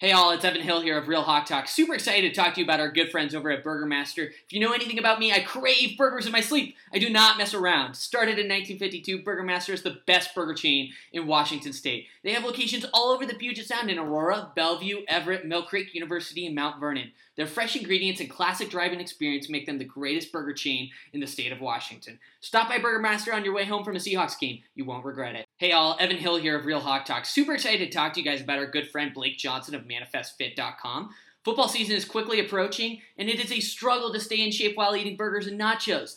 Hey all, it's Evan Hill here of Real Hawk Talk. Super excited to talk to you about our good friends over at Burger Master. If you know anything about me, I crave burgers in my sleep. I do not mess around. Started in 1952, Burger Master is the best burger chain in Washington State. They have locations all over the Puget Sound in Aurora, Bellevue, Everett, Mill Creek University, and Mount Vernon. Their fresh ingredients and classic driving experience make them the greatest burger chain in the state of Washington. Stop by Burger Master on your way home from a Seahawks game. You won't regret it. Hey all, Evan Hill here of Real Hawk Talk. Super excited to talk to you guys about our good friend Blake Johnson of ManifestFit.com. Football season is quickly approaching, and it is a struggle to stay in shape while eating burgers and nachos.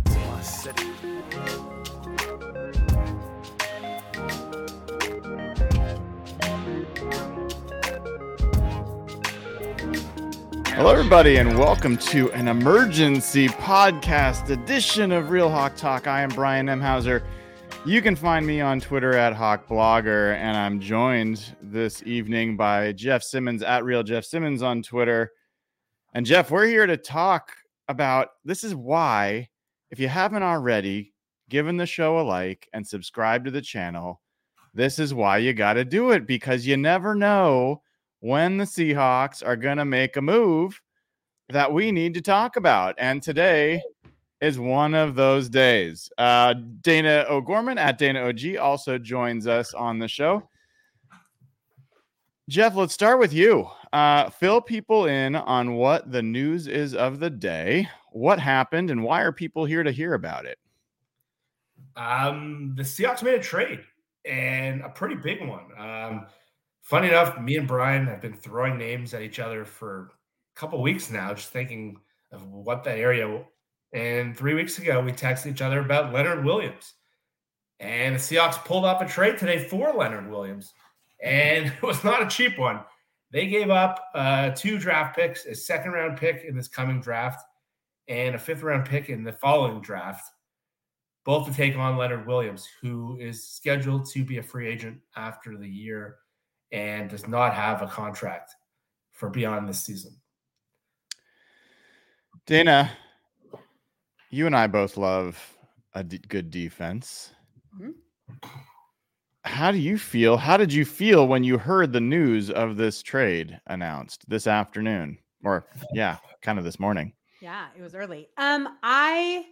City. Hello, everybody, and welcome to an emergency podcast edition of Real Hawk Talk. I am Brian Nemhauser. You can find me on Twitter at Hawk Blogger, and I'm joined this evening by Jeff Simmons at Real Jeff Simmons on Twitter. And Jeff, we're here to talk about this is why, if you haven't already, given the show a like and subscribe to the channel. This is why you got to do it because you never know when the Seahawks are going to make a move that we need to talk about. And today is one of those days. Uh, Dayna O'Gorman at Dayna OG also joins us on the show. Jeff, let's start with you. Uh, fill people in on what the news is of the day. What happened and why are people here to hear about it? Um, the Seahawks made a trade and a pretty big one. Um, funny enough, me and Brian have been throwing names at each other for a couple weeks now, just thinking of what that area. And three weeks ago, we texted each other about Leonard Williams. And the Seahawks pulled off a trade today for Leonard Williams. And it was not a cheap one. They gave up uh, two draft picks, a second round pick in this coming draft, and a fifth round pick in the following draft both to take on Leonard Williams, who is scheduled to be a free agent after the year and does not have a contract for beyond this season. Dayna, you and I both love a d- good defense. Mm-hmm. How do you feel? How did you feel when you heard the news of this trade announced this afternoon? Or yeah, kind of this morning. Yeah, it was early. Um I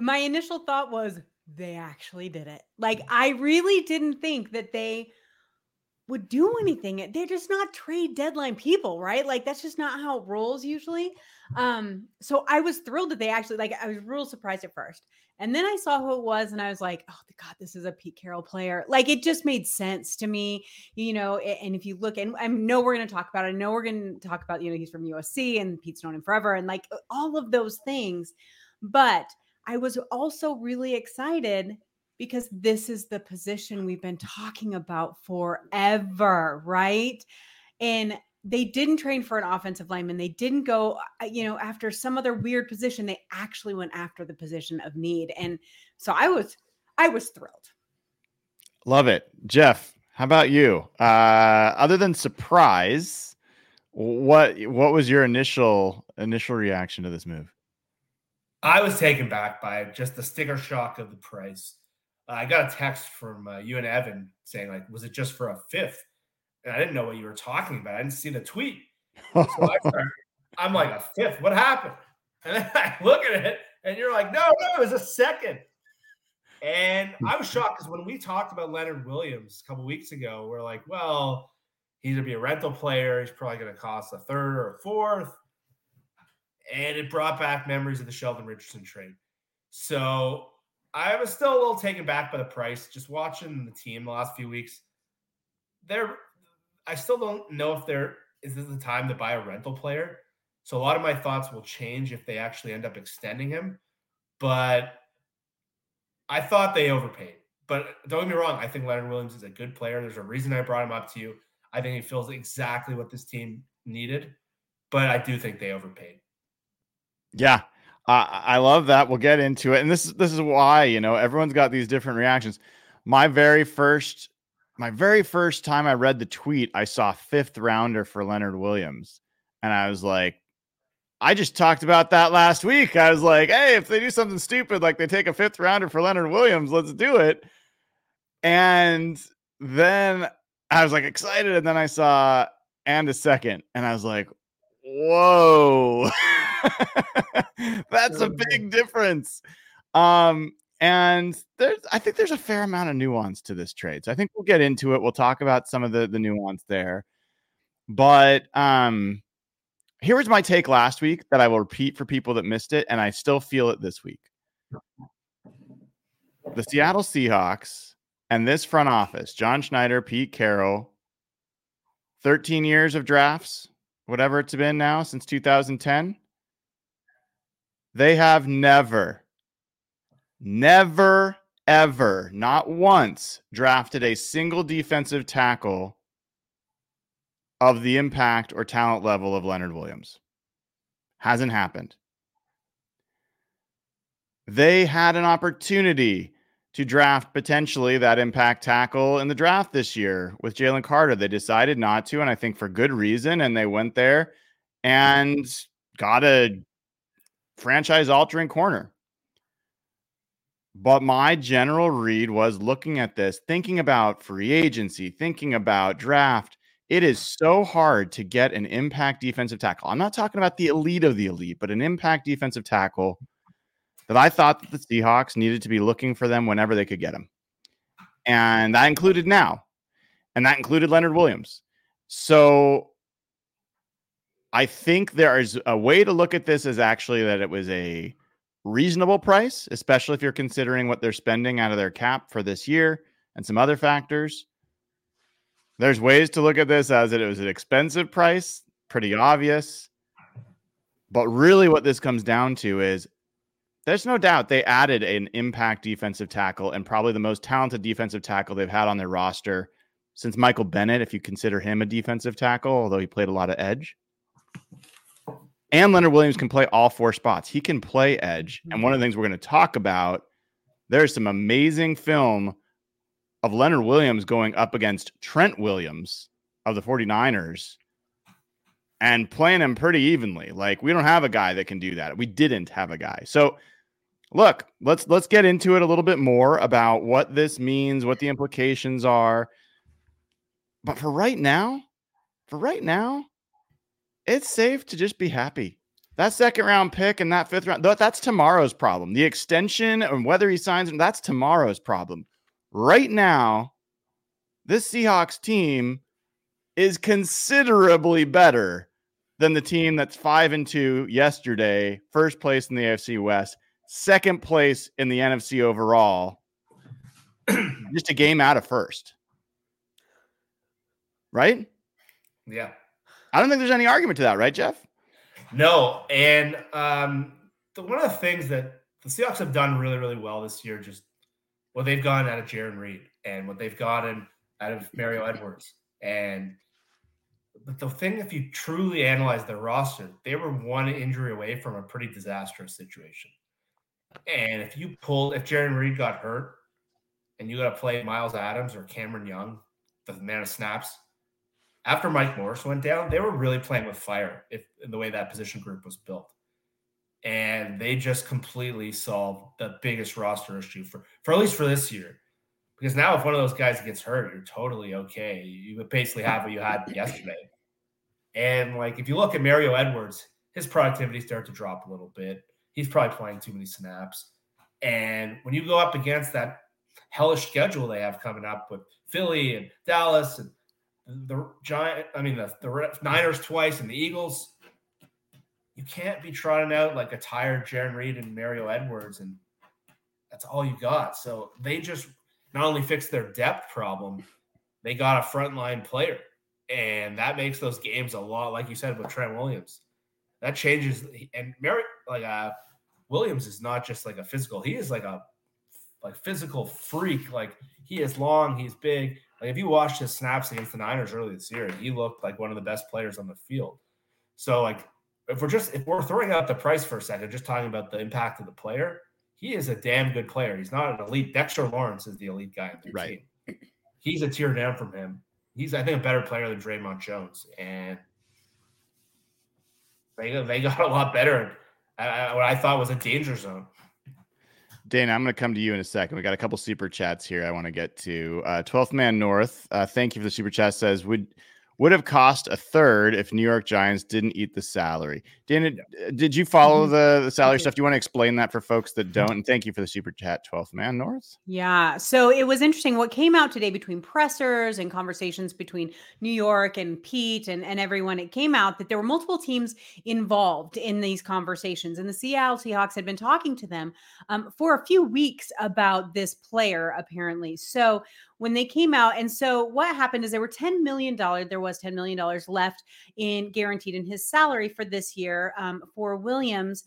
my initial thought was they actually did it. Like I really didn't think that they would do anything. They're just not trade deadline people, right? Like that's just not how it rolls usually. Um, so I was thrilled that they actually like I was real surprised at first. And then I saw who it was and I was like, oh god, this is a Pete Carroll player. Like it just made sense to me, you know. And if you look, and I know we're gonna talk about it, I know we're gonna talk about, you know, he's from USC and Pete's known him forever, and like all of those things. But I was also really excited because this is the position we've been talking about forever, right? And they didn't train for an offensive lineman. They didn't go, uh, you know, after some other weird position. They actually went after the position of need. And so I was, I was thrilled. Love it. Jeff, how about you? Uh, other than surprise, what what was your initial initial reaction to this move? I was taken back by just the sticker shock of the price. Uh, I got a text from uh, you and Evan saying, like, was it just for a fifth? And I didn't know what you were talking about. I didn't see the tweet. So I am like, a fifth? What happened? And then I look at it, and you're like, no, no, it was a second. And hmm. I was shocked because when we talked about Leonard Williams a couple weeks ago, we're like, well, he's going to be a rental player. He's probably going to cost a third or a fourth and it brought back memories of the Sheldon Richardson trade. So I was still a little taken back by the price. Just watching the team the last few weeks, there, I still don't know if there is this the time to buy a rental player. So a lot of my thoughts will change if they actually end up extending him. But I thought they overpaid. But don't get me wrong, I think Leonard Williams is a good player. There's a reason I brought him up to you. I think he fills exactly what this team needed, but I do think they overpaid. Yeah, I love that. We'll get into it, and this is this is why you know everyone's got these different reactions. My very first, my very first time I read the tweet, I saw fifth rounder for Leonard Williams, and I was like, I just talked about that last week. I was like, hey, if they do something stupid, like they take a fifth rounder for Leonard Williams, let's do it. And then I was like excited, and then I saw and a second, and I was like, whoa, that's a big difference. Um, and there's I think there's a fair amount of nuance to this trade. So I think we'll get into it. We'll talk about some of the the nuance there. But um here was my take last week that I will repeat for people that missed it, and I still feel it this week. The Seattle Seahawks and this front office, John Schneider, Pete Carroll, 13 years of drafts, whatever it's been now since 2010. They have never, never, ever, not once drafted a single defensive tackle of the impact or talent level of Leonard Williams. Hasn't happened. They had an opportunity to draft potentially that impact tackle in the draft this year with Jalen Carter. They decided not to, and I think for good reason. And they went there and got a franchise altering corner. But my general read was looking at this, thinking about free agency, thinking about draft. It is so hard to get an impact defensive tackle. I'm not talking about the elite of the elite, but an impact defensive tackle that I thought that the Seahawks needed to be looking for them whenever they could get them. And that included now. And that included Leonard Williams. So I think there is a way to look at this as actually that it was a reasonable price, especially if you're considering what they're spending out of their cap for this year and some other factors. There's ways to look at this as it was an expensive price, pretty obvious. But really, what this comes down to is there's no doubt they added an impact defensive tackle and probably the most talented defensive tackle they've had on their roster since Michael Bennett, if you consider him a defensive tackle, although he played a lot of edge. And Leonard Williams can play all four spots. He can play edge. And one of the mm-hmm. things we're going to talk about, there's some amazing film of Leonard Williams going up against Trent Williams of the 49ers and playing him pretty evenly. Like we don't have a guy that can do that. We didn't have a guy. So look, let's let's get into it a little bit more about what this means, what the implications are. But for right now, for right now, it's safe to just be happy. That second round pick and that fifth round, that's tomorrow's problem. The extension and whether he signs, that's tomorrow's problem. Right now, this Seahawks team is considerably better than the team that's five and two yesterday, first place in the AFC West, second place in the NFC overall, just a game out of first. Right? Yeah. I don't think there's any argument to that, right, Jeff? No. And um, the, one of the things that the Seahawks have done really, really well this year, just what they've gotten out of Jarran Reed and what they've gotten out of Mario Edwards. And but the thing, if you truly analyze their roster, they were one injury away from a pretty disastrous situation. And if you pulled, if Jarran Reed got hurt and you got to play Myles Adams or Cameron Young, the man of snaps, after Mike Morris went down, they were really playing with fire if in the way that position group was built. And they just completely solved the biggest roster issue for, for at least for this year. Because now, if one of those guys gets hurt, you're totally okay. You basically have what you had yesterday. And like, if you look at Mario Edwards, his productivity started to drop a little bit. He's probably playing too many snaps. And when you go up against that hellish schedule they have coming up with Philly and Dallas and the Giant, I mean the, the Niners twice and the Eagles, you can't be trotting out like a tired Jarran Reed and Mario Edwards, and that's all you got. So they just not only fixed their depth problem, they got a frontline player. And that makes those games a lot, like you said, with Trent Williams. That changes and Mary like uh Williams is not just like a physical, he is like a like physical freak. Like he is long, he's big. Like if you watched his snaps against the Niners early this year, he looked like one of the best players on the field. So like if we're just if we're throwing out the price for a second, just talking about the impact of the player, he is a damn good player. He's not an elite. Dexter Lawrence is the elite guy on their Right. team. He's a tier down from him. He's I think a better player than Dre'Mont Jones, and they they got a lot better. at- at what I thought was a danger zone. Dayna, I'm going to come to you in a second. We got a couple super chats here I want to get to. Uh, 12th Man North, uh, thank you for the super chat. Says would would have cost a third if New York Giants didn't eat the salary. Dayna, d- did you follow Mhm. the, the salary stuff? Do you want to explain that for folks that don't? And thank you for the super chat, 12th Man North. Yeah. So it was interesting what came out today between pressers and conversations between New York and Pete and, and everyone. It came out that there were multiple teams involved in these conversations. And the Seattle Seahawks had been talking to them um, for a few weeks about this player, apparently. So when they came out, and so what happened is there were $10 million, there was $10 million left in guaranteed in his salary for this year um, for Williams.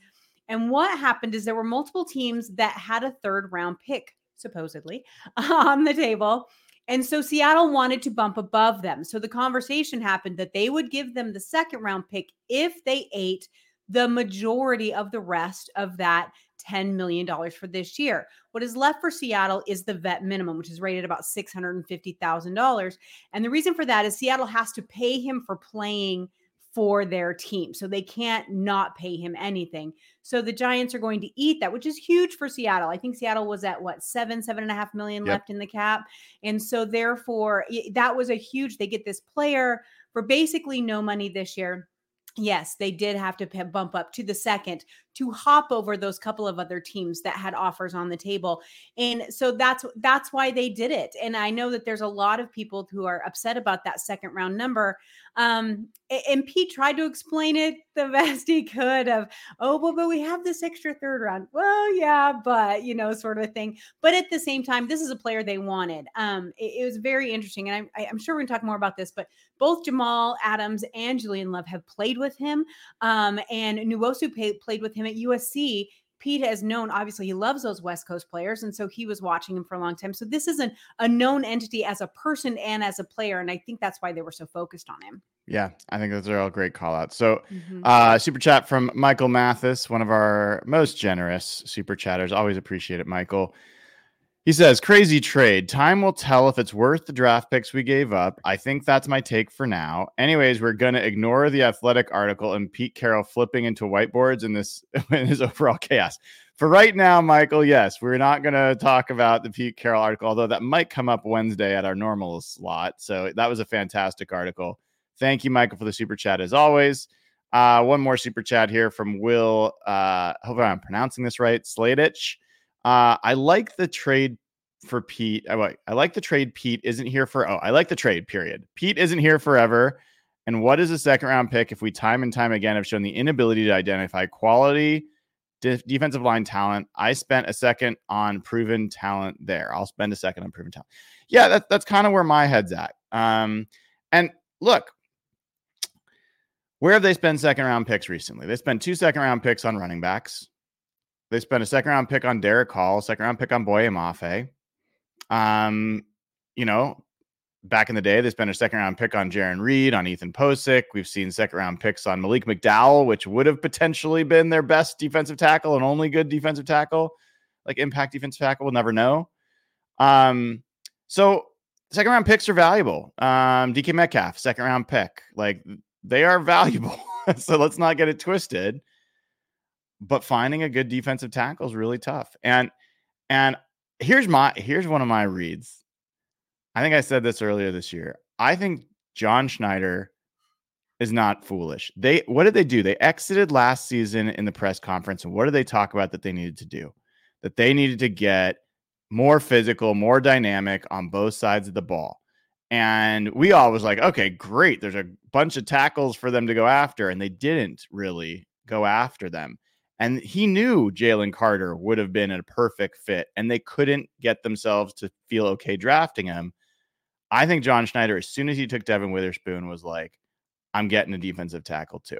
And what happened is there were multiple teams that had a third round pick, supposedly, on the table. And so Seattle wanted to bump above them. So the conversation happened that they would give them the second round pick if they ate the majority of the rest of that $10 million for this year. What is left for Seattle is the vet minimum, which is rated about $650,000. And the reason for that is Seattle has to pay him for playing for their team. So they can't not pay him anything. So the Giants are going to eat that, which is huge for Seattle. I think Seattle was at what seven, seven and a half million Yep. left in the cap. And so therefore that was a huge, they get this player for basically no money this year. Yes, they did have to bump up to the second to hop over those couple of other teams that had offers on the table. And so that's that's why they did it. And I know that there's a lot of people who are upset about that second round number. Um, and Pete tried to explain it the best he could of, oh, well, but we have this extra third round. Well, yeah, but you know, sort of thing. But at the same time, this is a player they wanted. Um, it, it was very interesting, and I'm, I- I'm sure we're gonna talk more about this. But both Jamal Adams and Julian Love have played with him, um, and Nwosu pay, played with him at USC. Pete has known, obviously, he loves those West Coast players. And so he was watching him for a long time. So this is an, a known entity as a person and as a player. And I think that's why they were so focused on him. Yeah, I think those are all great call outs. So, Mhm. uh, super chat from Michael Mathis, one of our most generous super chatters. Always appreciate it, Michael. He says, crazy trade. Time will tell if it's worth the draft picks we gave up. I think that's my take for now. Anyways, we're going to ignore the athletic article and Pete Carroll flipping into whiteboards in this in his overall chaos. For right now, Michael, yes, we're not going to talk about the Pete Carroll article, although that might come up Wednesday at our normal slot. So that was a fantastic article. Thank you, Michael, for the super chat as always. Uh, one more super chat here from Will. Uh, hope I'm pronouncing this right. Sladich. Uh, I like the trade for Pete. I like I like the trade. Pete isn't here for. Oh, I like the trade. Period. Pete isn't here forever. And what is a second round pick if we time and time again have shown the inability to identify quality de- defensive line talent? I spent a second on proven talent there. I'll spend a second on proven talent. Yeah, that, that's kind of where my head's at. Um, and look, where have they spent second round picks recently? They spent two second round picks on running backs. They spent a second round pick on Derick Hall, second round pick on Boye Mafe. Um, you know, back in the day, they spent a second round pick on Jarran Reed, on Ethan Pocic. We've seen second round picks on Malik McDowell, which would have potentially been their best defensive tackle and only good defensive tackle, like impact defensive tackle. We'll never know. Um, so second round picks are valuable. Um, DK Metcalf, second round pick, like they are valuable. so let's not get it twisted. But finding a good defensive tackle is really tough. And and here's my here's one of my reads. I think I said this earlier this year. I think John Schneider is not foolish. They what did they do? They exited last season in the press conference and what did they talk about that they needed to do? That they needed to get more physical, more dynamic on both sides of the ball. And we all was like, okay, great. There's a bunch of tackles for them to go after. And they didn't really go after them. And he knew Jalen Carter would have been a perfect fit, and they couldn't get themselves to feel okay drafting him. I think John Schneider, as soon as he took Devon Witherspoon, was like, I'm getting a defensive tackle too.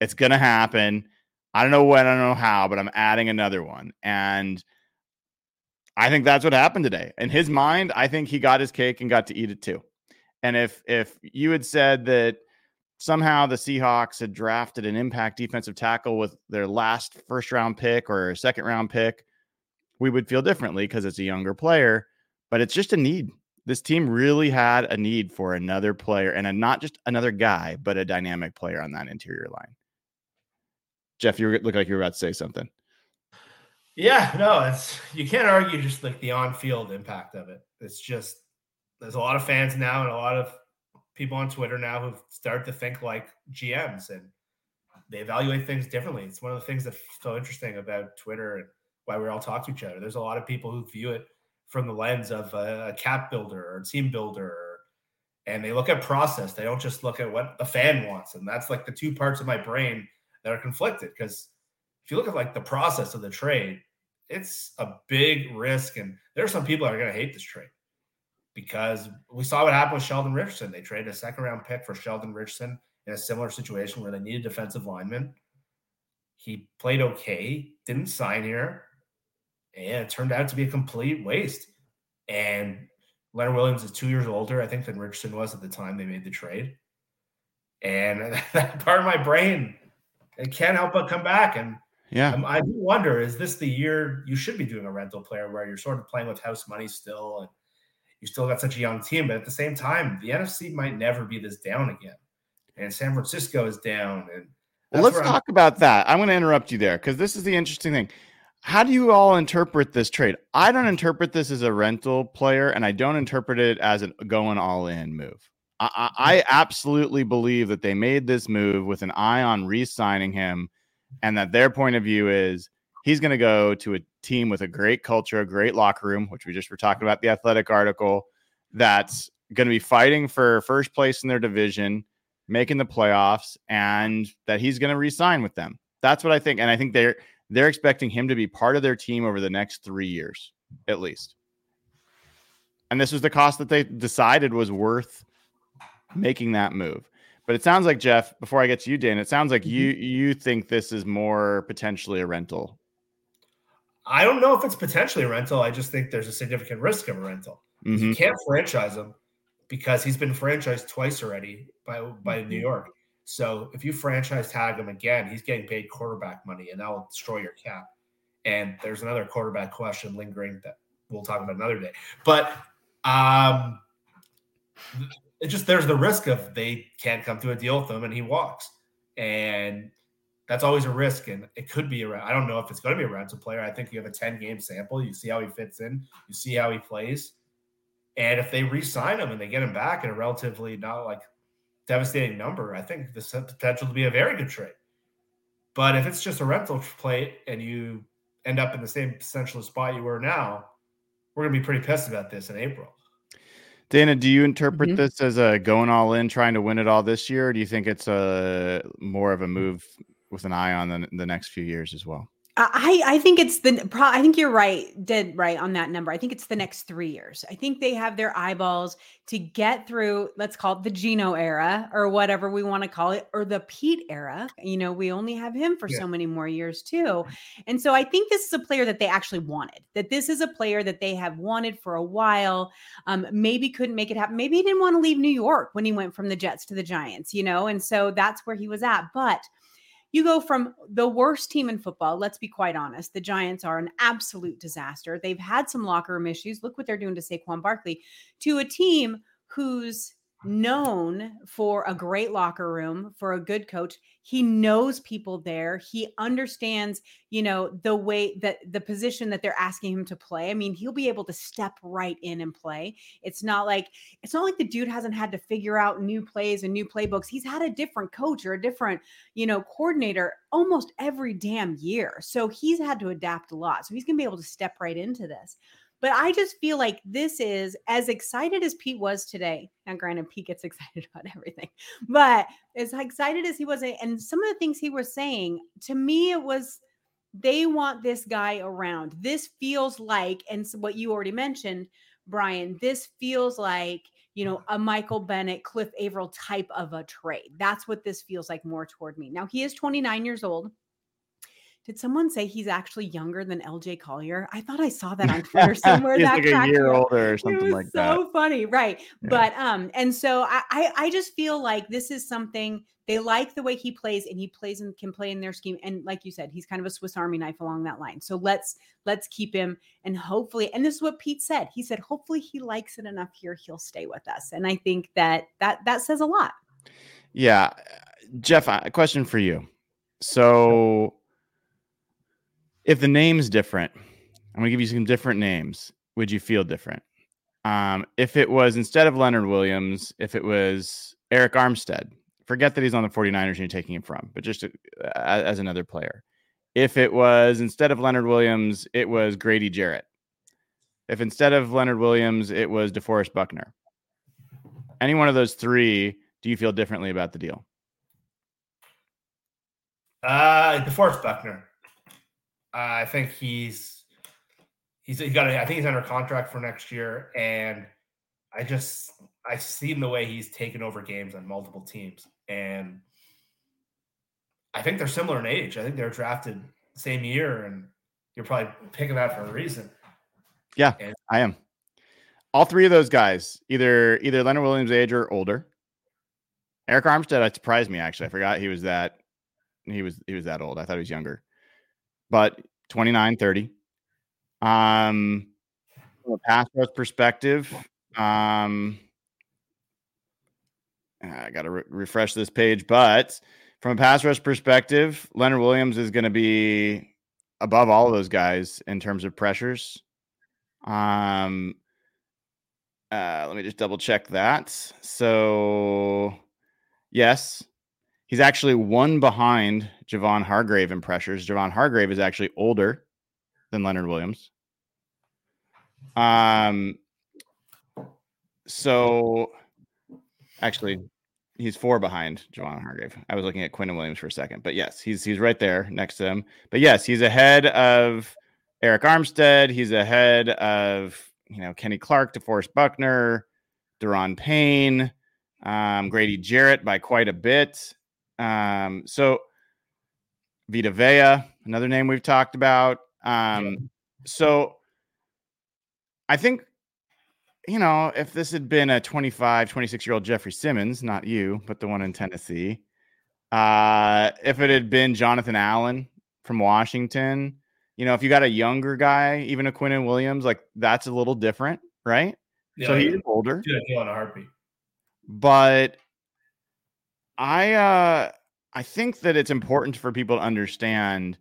It's going to happen. I don't know when, I don't know how, but I'm adding another one. And I think that's what happened today. In his mind, I think he got his cake and got to eat it too. And if if you had said that somehow the Seahawks had drafted an impact defensive tackle with their last first round pick or second round pick, we would feel differently because it's a younger player, but it's just a need. This team really had a need for another player and a, not just another guy, but a dynamic player on that interior line. Jeff, you look like you were about to say something. Yeah, no, it's you can't argue just like the on-field impact of it. It's just there's a lot of fans now and a lot of people on Twitter now who start to think like GMs and they evaluate things differently. It's one of the things that's so interesting about Twitter and why we all talk to each other. There's a lot of people who view it from the lens of a, a cap builder or team builder, and they look at process. They don't just look at what the fan wants, and that's like the two parts of my brain that are conflicted. Because if you look at like the process of the trade, it's a big risk, and there are some people that are going to hate this trade because we saw what happened with Sheldon Richardson. They traded a second round pick for Sheldon Richardson in a similar situation where they needed defensive linemen. He played okay, didn't sign here, and it turned out to be a complete waste. And Leonard Williams is two years older, I think, than Richardson was at the time they made the trade. And that part of my brain, it can't help but come back. And yeah, um, I do wonder: is this the year you should be doing a rental player where you're sort of playing with house money still, and you still got such a young team, but at the same time, the NFC might never be this down again, and San Francisco is down. And well, let's talk I'm- about that. I'm going to interrupt you there because this is the interesting thing. How do you all interpret this trade? I don't interpret this as a rental player, and I don't interpret it as a going all in move. I, I, I absolutely believe that they made this move with an eye on re signing him, and that their point of view is he's going to go to a team with a great culture, a great locker room, which we just were talking about the athletic article, that's going to be fighting for first place in their division, making the playoffs, and that he's going to re-sign with them. That's what I think, and I think they're they're expecting him to be part of their team over the next three years, at least. And this was the cost that they decided was worth making that move. But it sounds like Jeff. Before I get to you, Dan, it sounds like mm-hmm. you you think this is more potentially a rental. I don't know if it's potentially a rental. I just think there's a significant risk of a rental. Mm-hmm. You can't franchise him because he's been franchised twice already by by New mm-hmm. York. So if you franchise tag him again, he's getting paid quarterback money, and that will destroy your cap. And there's another quarterback question lingering that we'll talk about another day. But um, it just there's the risk of they can't come to a deal with him, and he walks, and that's always a risk. And it could be around. I don't know if it's going to be a rental player. I think you have a 10 game sample. You see how he fits in. You see how he plays. And if they re-sign him and they get him back in a relatively not like devastating number, I think this has potential to be a very good trade. But if it's just a rental plate and you end up in the same essential spot you were now, we're gonna be pretty pissed about this in April. Dayna, do you interpret mm-hmm. this as a going all in, trying to win it all this year, or do you think it's a more of a move with an eye on the, the next few years as well? I, I think it's the I think you're right, dead right on that number. I think it's the next three years. I think they have their eyeballs to get through, let's call it the Geno era or whatever we want to call it, or the Pete era. You know, we only have him for yeah. so many more years too. And so I think this is a player that they actually wanted, that this is a player that they have wanted for a while. Um, maybe couldn't make it happen. Maybe he didn't want to leave New York when he went from the Jets to the Giants, you know, and so that's where he was at. But you go from the worst team in football. Let's be quite honest. The Giants are an absolute disaster. They've had some locker room issues. Look what they're doing to Saquon Barkley, to a team whose known for a great locker room, for a good coach. He knows people there. He understands, you know, the way that the position that they're asking him to play. I mean, he'll be able to step right in and play. It's not like it's not like the dude hasn't had to figure out new plays and new playbooks. He's had a different coach or a different, you know, coordinator almost every damn year. So he's had to adapt a lot. So he's going to be able to step right into this. But I just feel like this is as excited as Pete was today. Now, granted, Pete gets excited about everything, but as excited as he was, eh, and some of the things he was saying to me, it was they want this guy around. This feels like, and what you already mentioned, Brian, this feels like you know, a Michael Bennett, Cliff Avril type of a trade. That's what this feels like more toward me. Now, he is 29 years old. Did someone say he's actually younger than LJ Collier? I thought I saw that on Twitter somewhere. He's that like a year older or It something was like so that. funny, right? Yeah. But um, and so I, I I just feel like this is something they like the way he plays, and he plays and can play in their scheme. And like you said, he's kind of a Swiss Army knife along that line. So let's let's keep him, and hopefully, and this is what Pete said. He said, hopefully, he likes it enough here, he'll stay with us. And I think that that that says a lot. Yeah. Jeff, a question for you. So if the name's different, I'm to give you some different names. Would you feel different? Um, if it was instead of Leonard Williams, if it was Arik Armstead, forget that he's on the 49ers and you're taking him from, but just uh, as another player. If it was instead of Leonard Williams, it was Grady Jarrett. If instead of Leonard Williams, it was DeForest Buckner. Any one of those three, do you feel differently about the deal? Uh, DeForest Buckner. Uh, I think he's he's he got. A, I think he's under contract for next year, and I just I've seen the way he's taken over games on multiple teams, and I think they're similar in age. I think they're drafted same year, and you're probably picking that for a reason. Yeah. I am. All three of those guys, either either Leonard Williams' age or older. Arik Armstead, that surprised me actually. I forgot he was that he was he was that old. I thought he was younger. But 29, 30. Um from a pass rush perspective, um I got to re- refresh this page, but from a pass rush perspective, Leonard Williams is going to be above all of those guys in terms of pressures. Um, uh, let me just double check that. So, yes, he's actually one behind Javon Hargrave in pressures. Javon Hargrave is actually older than Leonard Williams. Um, so actually, he's four behind Javon Hargrave. I was looking at Quinnen Williams for a second, but yes, he's he's right there next to him. But yes, he's ahead of Arik Armstead. He's ahead of you know Kenny Clark, DeForest Buckner, Daron Payne, um, Grady Jarrett by quite a bit. Um, so Vita Vea, another name we've talked about. Um, so I think you know, if this had been a 25, 26 year old Jeffery Simmons, not you, but the one in Tennessee, uh, if it had been Jonathan Allen from Washington, you know, if you got a younger guy, even a Quinnen Williams, like that's a little different, right? Yeah, so he's older, do a deal in a heartbeat. but I uh I think that it's important for people to understand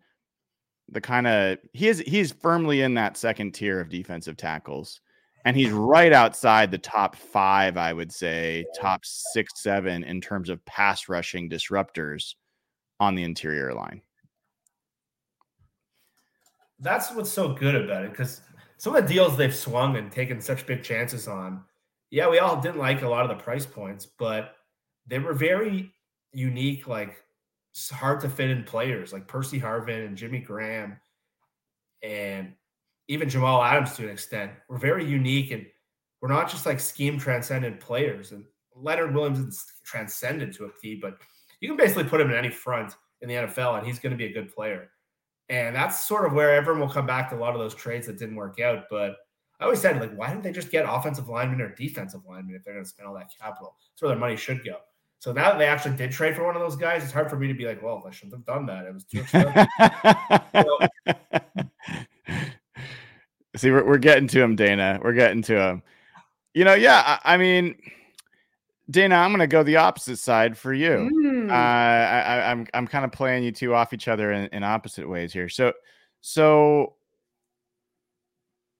the kind of he is he's firmly in that second tier of defensive tackles. And he's right outside the top five, I would say, top six, seven in terms of pass rushing disruptors on the interior line. That's what's so good about it because some of the deals they've swung and taken such big chances on, yeah, we all didn't like a lot of the price points, but they were very unique, like hard to fit in players like Percy Harvin and Jimmy Graham and even Jamal Adams to an extent. We're very unique and we're not just like scheme transcendent players. And Leonard Williams is transcendent to a T, but you can basically put him in any front in the NFL and he's going to be a good player. And that's sort of where everyone will come back to a lot of those trades that didn't work out. But I always said, like, why didn't they just get offensive linemen or defensive linemen if they're going to spend all that capital? That's where their money should go. So now that they actually did trade for one of those guys, it's hard for me to be like, well, I shouldn't have done that. It was too expensive. See, we're, we're getting to him, Dayna. We're getting to him. You know, yeah, I, I mean, Dayna, I'm going to go the opposite side for you. Mm. Uh, I, I, I'm I'm kind of playing you two off each other in, in opposite ways here. So so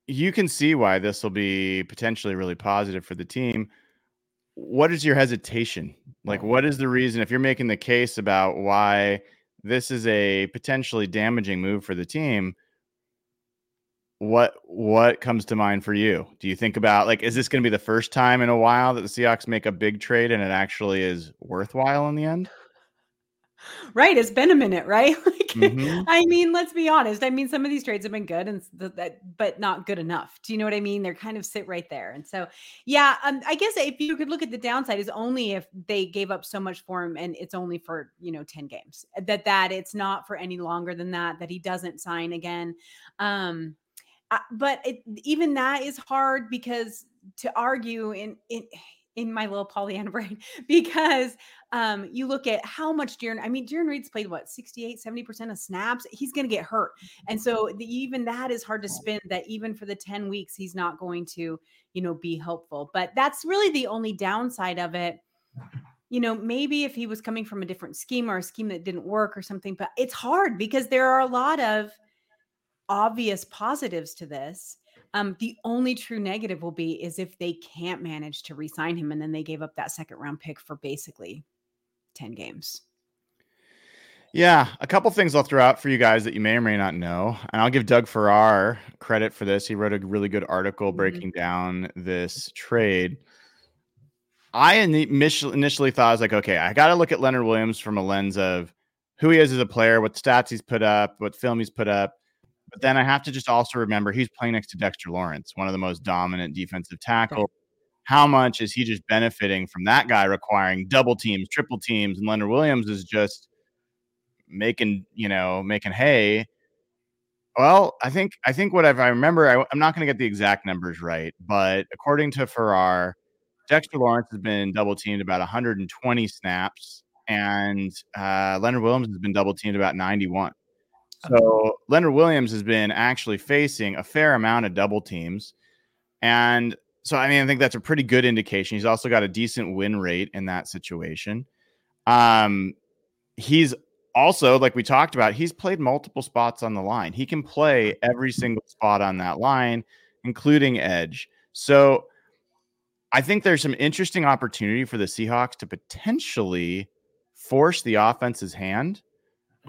you can see why this will be potentially really positive for the team. What is your hesitation? Like, what is the reason if you're making the case about why this is a potentially damaging move for the team? What what comes to mind for you? Do you think about like is this going to be the first time in a while that the Seahawks make a big trade and it actually is worthwhile in the end? Right, it's been a minute, right? Like, Mhm. I mean, let's be honest. I mean, some of these trades have been good and th- that, but not good enough. Do you know what I mean? They're kind of sit right there. And so, yeah, um, I guess if you could look at the downside is only if they gave up so much for him and it's only for you know ten games. That that it's not for any longer than that. That he doesn't sign again. Um, uh, but it, even that is hard because to argue in in in my little Pollyanna brain because um, you look at how much Jarran, I mean, Jarran Reed's played what 68, 70% of snaps. He's going to get hurt. And so the, even that is hard to spin that even for the 10 weeks, he's not going to, you know, be helpful. But that's really the only downside of it. You know, maybe if he was coming from a different scheme or a scheme that didn't work or something, but it's hard because there are a lot of obvious positives to this. Um, the only true negative will be is if they can't manage to re-sign him and then they gave up that second round pick for basically 10 games. Yeah, a couple things I'll throw out for you guys that you may or may not know. And I'll give Doug Farrar credit for this. He wrote a really good article Mhm. breaking down this trade. I initially initially thought I was like, okay, I got to look at Leonard Williams from a lens of who he is as a player, what stats he's put up, what film he's put up. But then I have to just also remember he's playing next to Dexter Lawrence, one of the most dominant defensive tackles. How much is he just benefiting from that guy requiring double teams, triple teams, and Leonard Williams is just making you know making hay. Well, I think I think what if I remember, I, I'm not going to get the exact numbers right, but according to Farrar, Dexter Lawrence has been double teamed about 120 snaps, and uh, Leonard Williams has been double teamed about 91. So Leonard Williams has been actually facing a fair amount of double teams, and so I mean I think that's a pretty good indication. He's also got a decent win rate in that situation. Um, he's also like we talked about, he's played multiple spots on the line. He can play every single spot on that line, including edge. So I think there's some interesting opportunity for the Seahawks to potentially force the offense's hand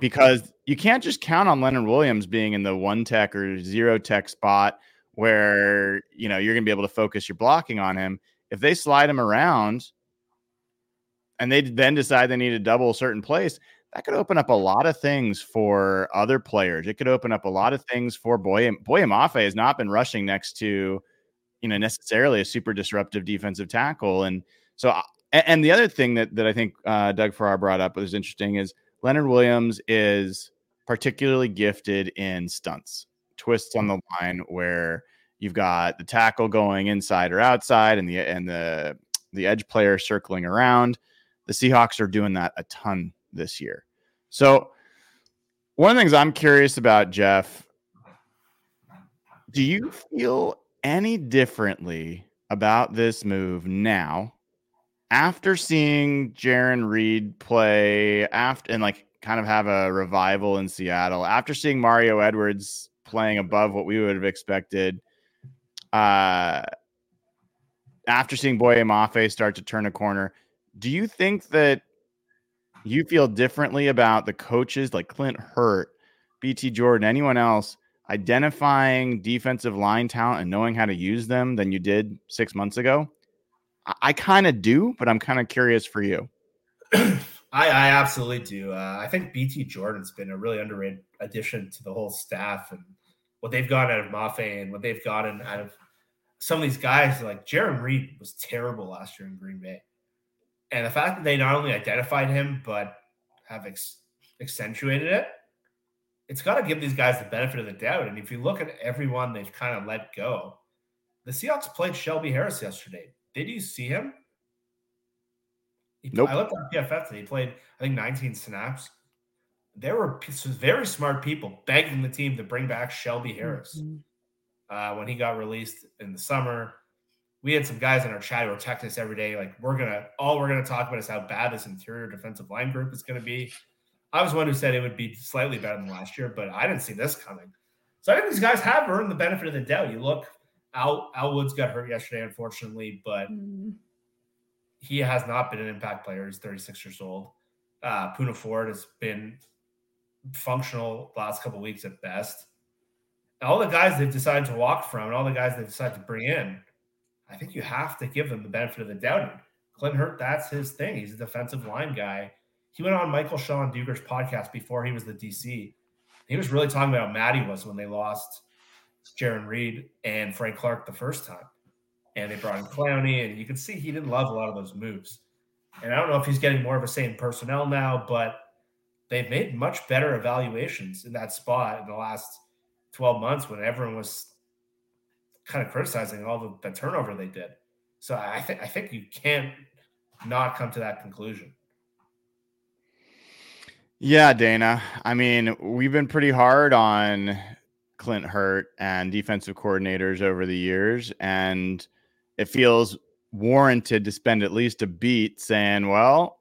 because you can't just count on Leonard Williams being in the one tech or zero tech spot where you know you're going to be able to focus your blocking on him. If they slide him around and they then decide they need to double a certain place, that could open up a lot of things for other players. It could open up a lot of things for Boy Boy Mafe has not been rushing next to you know necessarily a super disruptive defensive tackle, and so and the other thing that that I think uh, Doug Farrar brought up was interesting is Leonard Williams is particularly gifted in stunts, twists on the line where you've got the tackle going inside or outside, and the and the the edge player circling around. The Seahawks are doing that a ton this year. So one of the things I'm curious about, Jeff, do you feel any differently about this move now after seeing Jarran Reed play after and like kind of have a revival in Seattle, after seeing Mario Edwards playing above what we would have expected, uh, after seeing Boye Mafe start to turn a corner, do you think that you feel differently about the coaches like Clint Hurtt, BT Jordan, anyone else identifying defensive line talent and knowing how to use them than you did six months ago? I, I kind of do, but I'm kind of curious for you. I, I absolutely do. Uh, I think BT Jordan's been a really underrated addition to the whole staff and what they've gotten out of Mafe and what they've gotten out of some of these guys. Like Jarran Reed was terrible last year in Green Bay. And the fact that they not only identified him, but have ex- accentuated it, it's got to give these guys the benefit of the doubt. And if you look at everyone they've kind of let go, the Seahawks played Shelby Harris yesterday. Did you see him? He, Nope. I looked on PFF and He played, I think, 19 snaps. There were some very smart people begging the team to bring back Shelby Harris Mhm. uh, when he got released in the summer. We had some guys in our chat who were texting us every day, like, we're gonna all we're gonna talk about is how bad this interior defensive line group is gonna be. I was one who said it would be slightly better than last year, but I didn't see this coming. So I think these guys have earned the benefit of the doubt. You look, Al Al Woods got hurt yesterday, unfortunately, but Mhm. he has not been an impact player. He's 36 years old. Uh, Poona Ford has been functional the last couple weeks at best. And all the guys they've decided to walk from, and all the guys they've decided to bring in, I think you have to give them the benefit of the doubt. Clint Hurtt, that's his thing. He's a defensive line guy. he went on Michael Shawn Dugar's podcast before he was the DC. He was really talking about how mad he was when they lost Jarran Reed and Frank Clark the first time. And they brought in Clowney, and you can see he didn't love a lot of those moves. And I don't know if he's getting more of the same personnel now, but they've made much better evaluations in that spot in the last 12 months when everyone was kind of criticizing all the, the turnover they did. So I think I think you can't not come to that conclusion. Yeah, Dana. I mean, we've been pretty hard on Clint Hurtt and defensive coordinators over the years, and it feels warranted to spend at least a beat saying, well,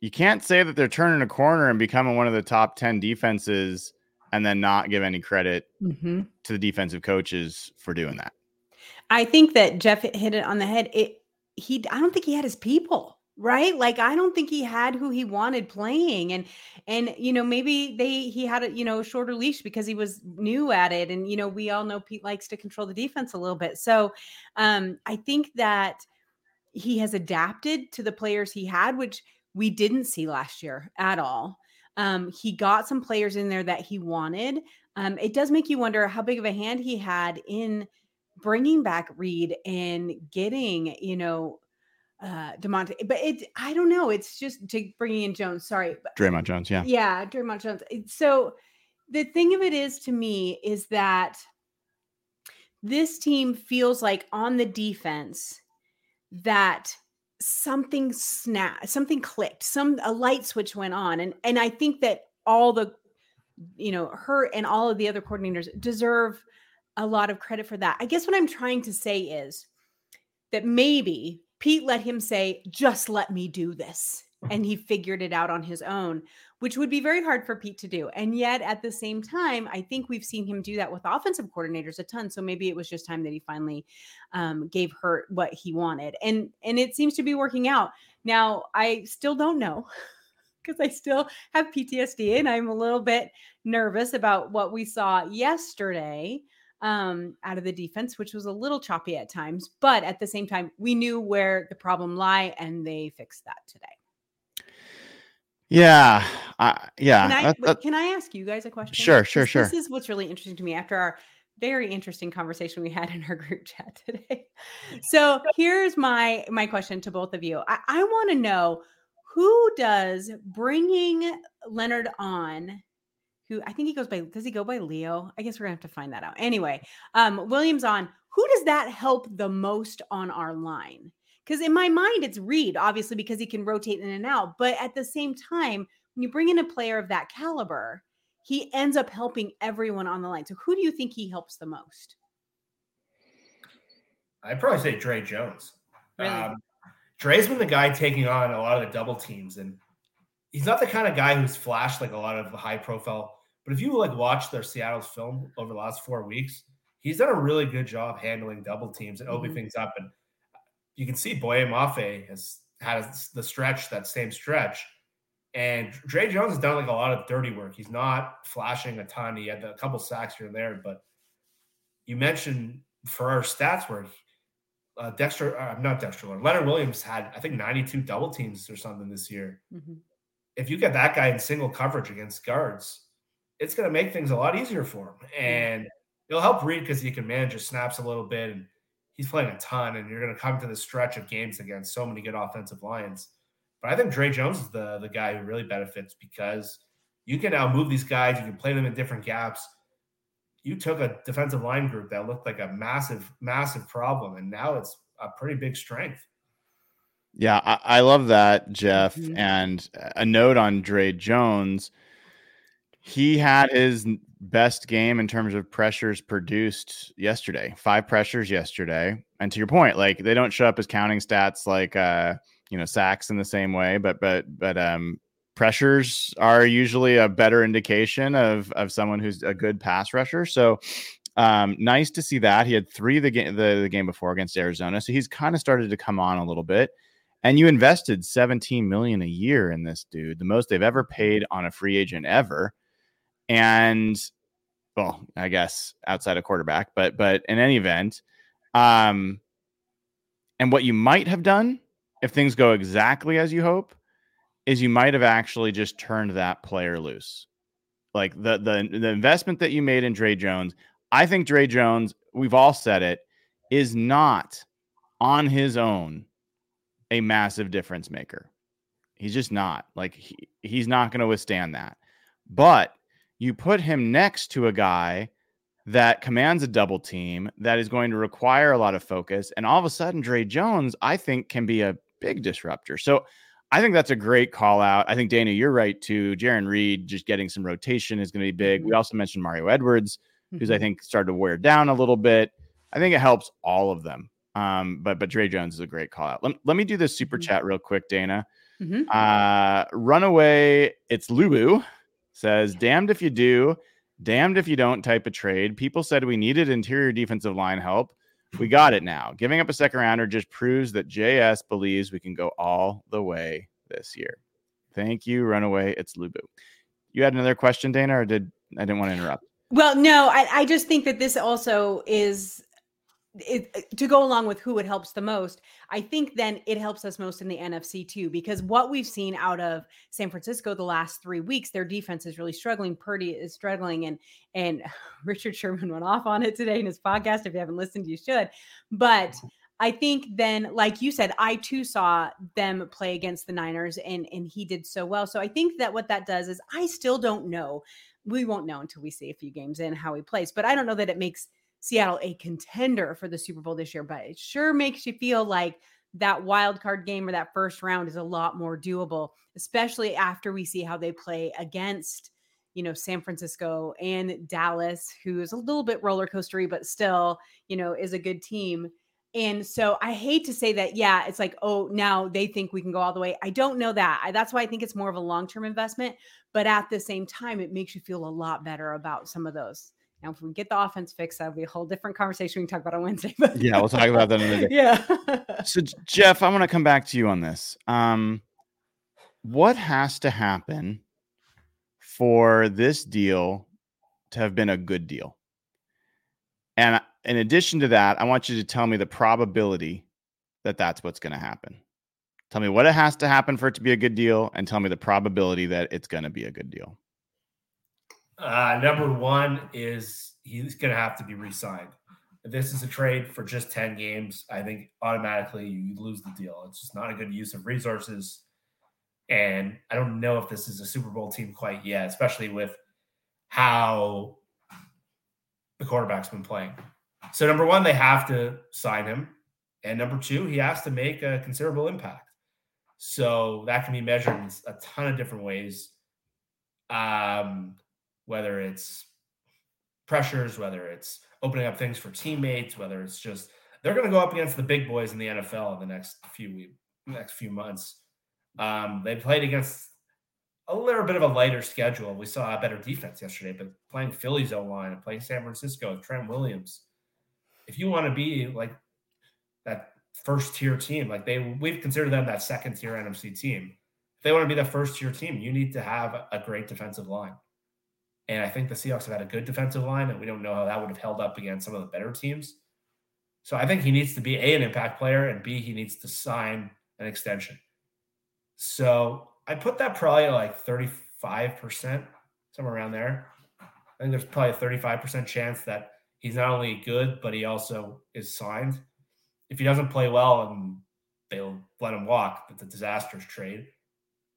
you can't say that they're turning a corner and becoming one of the top 10 defenses and then not give any credit mm-hmm. to the defensive coaches for doing that. I think that Jeff hit it on the head. It he I don't think he had his people right? Like i don't think he had who he wanted playing and and you know maybe they he had a you know shorter leash because he was new at it and you know we all know pete likes to control the defense a little bit. So um i think that he has adapted to the players he had which we didn't see last year at all. Um he got some players in there that he wanted. Um it does make you wonder how big of a hand he had in bringing back reed and getting you know uh Demonte, but it I don't know. It's just to bringing in Jones. Sorry, but, Dre'Mont Jones. Yeah, yeah, Dre'Mont Jones. So the thing of it is to me is that this team feels like on the defense that something snap, something clicked, some a light switch went on, and and I think that all the you know her and all of the other coordinators deserve a lot of credit for that. I guess what I'm trying to say is that maybe Pete let him say, just let me do this. And he figured it out on his own, which would be very hard for Pete to do. And yet, at the same time, I think we've seen him do that with offensive coordinators a ton. So maybe it was just time that he finally um, gave Hurtt what he wanted, and and it seems to be working out. Now, I still don't know because I still have PTSD, and I'm a little bit nervous about what we saw yesterday um, out of the defense, which was a little choppy at times. But at the same time, we knew where the problem lie, and they fixed that today. Yeah, yeah. Can I, that, that, can I ask you guys a question? Sure, sure, sure. This is what's really interesting to me after our very interesting conversation we had in our group chat today. So here's my my question to both of you. I, I want to know who does bringing Leonard on who I think he goes by, does he go by Leo? I guess we're gonna have to find that out. Anyway, um, Williams on who does that help the most on our line? Because in my mind, it's Reed, obviously, because he can rotate in and out. But at the same time, when you bring in a player of that caliber, he ends up helping everyone on the line. So who do you think he helps the most? I'd probably say Dre Jones. Really? Um, Dre's been the guy taking on a lot of the double teams, and he's not the kind of guy who's flashed like a lot of high profile but if you like watch their Seattle's film over the last four weeks, he's done a really good job handling double teams and opening mm-hmm. things up. And you can see Boye Mafe has had the stretch, that same stretch. And Dre Jones has done like a lot of dirty work. He's not flashing a ton. He had a couple sacks here and there, but you mentioned for our stats where uh, Dexter, uh, not Dexter, Leonard Williams had I think 92 double teams or something this year. Mm-hmm. If you get that guy in single coverage against guards, it's going to make things a lot easier for him. And it'll help Reed because he can manage his snaps a little bit. And he's playing a ton. And you're going to come to the stretch of games against so many good offensive lines. But I think Dre Jones is the, the guy who really benefits because you can now move these guys. You can play them in different gaps. You took a defensive line group that looked like a massive, massive problem. And now it's a pretty big strength. Yeah, I, I love that, Jeff. Mm-hmm. And a note on Dre Jones – he had his best game in terms of pressures produced yesterday. Five pressures yesterday. And to your point, like they don't show up as counting stats like uh, you know, sacks in the same way, but but but um pressures are usually a better indication of of someone who's a good pass rusher. So um, nice to see that he had three the game the, the game before against Arizona, so he's kind of started to come on a little bit. And you invested 17 million a year in this dude, the most they've ever paid on a free agent ever and well, I guess outside of quarterback, but but in any event, um, and what you might have done if things go exactly as you hope is you might have actually just turned that player loose. Like the the the investment that you made in Dre Jones, I think Dre Jones, we've all said it, is not on his own a massive difference maker. He's just not. Like he, he's not going to withstand that. But you put him next to a guy that commands a double team that is going to require a lot of focus. And all of a sudden, Dre Jones, I think, can be a big disruptor. So I think that's a great call out. I think Dayna, you're right too. Jarran Reed just getting some rotation is going to be big. Mm-hmm. We also mentioned Mario Edwards, who's mm-hmm. I think started to wear down a little bit. I think it helps all of them. Um, but but Dre Jones is a great call out. Let, let me do this super mm-hmm. chat real quick, Dayna. Mm-hmm. Uh, runaway, it's Lubu says, damned if you do, damned if you don't type a trade. People said we needed interior defensive line help. We got it now. Giving up a second rounder just proves that JS believes we can go all the way this year. Thank you, Runaway. It's Lubu. You had another question, Dayna, or did I didn't want to interrupt? Well, no, I, I just think that this also is it, uh, to go along with who it helps the most, I think then it helps us most in the NFC too, because what we've seen out of San Francisco the last three weeks, their defense is really struggling. Purdy is struggling, and and Richard Sherman went off on it today in his podcast. If you haven't listened, you should. But I think then, like you said, I too saw them play against the Niners, and and he did so well. So I think that what that does is I still don't know. We won't know until we see a few games in how he plays, but I don't know that it makes Seattle a contender for the Super Bowl this year, but it sure makes you feel like that wild card game or that first round is a lot more doable, especially after we see how they play against, you know, San Francisco and Dallas, who is a little bit roller coastery, but still, you know, is a good team. And so I hate to say that, yeah, it's like, oh, now they think we can go all the way. I don't know that. I, that's why I think it's more of a long term investment. But at the same time, it makes you feel a lot better about some of those now, if we get the offense fixed, that'll be a whole different conversation we can talk about on Wednesday. But yeah, we'll talk about that another day. yeah. so, Jeff, I want to come back to you on this. Um, what has to happen for this deal to have been a good deal? And in addition to that, I want you to tell me the probability that that's what's going to happen. Tell me what it has to happen for it to be a good deal, and tell me the probability that it's going to be a good deal. Uh, number one is he's going to have to be re-signed. If this is a trade for just 10 games, I think automatically you lose the deal. It's just not a good use of resources. And I don't know if this is a Super Bowl team quite yet, especially with how the quarterback's been playing. So, number one, they have to sign him. And number two, he has to make a considerable impact. So, that can be measured in a ton of different ways. Um, whether it's pressures, whether it's opening up things for teammates, whether it's just they're going to go up against the big boys in the NFL in the next few weeks, next few months. Um, they played against a little bit of a lighter schedule. We saw a better defense yesterday, but playing Philly's O line and playing San Francisco with Trent Williams. If you want to be like that first tier team, like they we've considered them that second tier NFC team. If they want to be the first tier team, you need to have a great defensive line. And I think the Seahawks have had a good defensive line, and we don't know how that would have held up against some of the better teams. So I think he needs to be A, an impact player, and B, he needs to sign an extension. So I put that probably like 35%, somewhere around there. I think there's probably a 35% chance that he's not only good, but he also is signed. If he doesn't play well and they'll let him walk, it's a disastrous trade.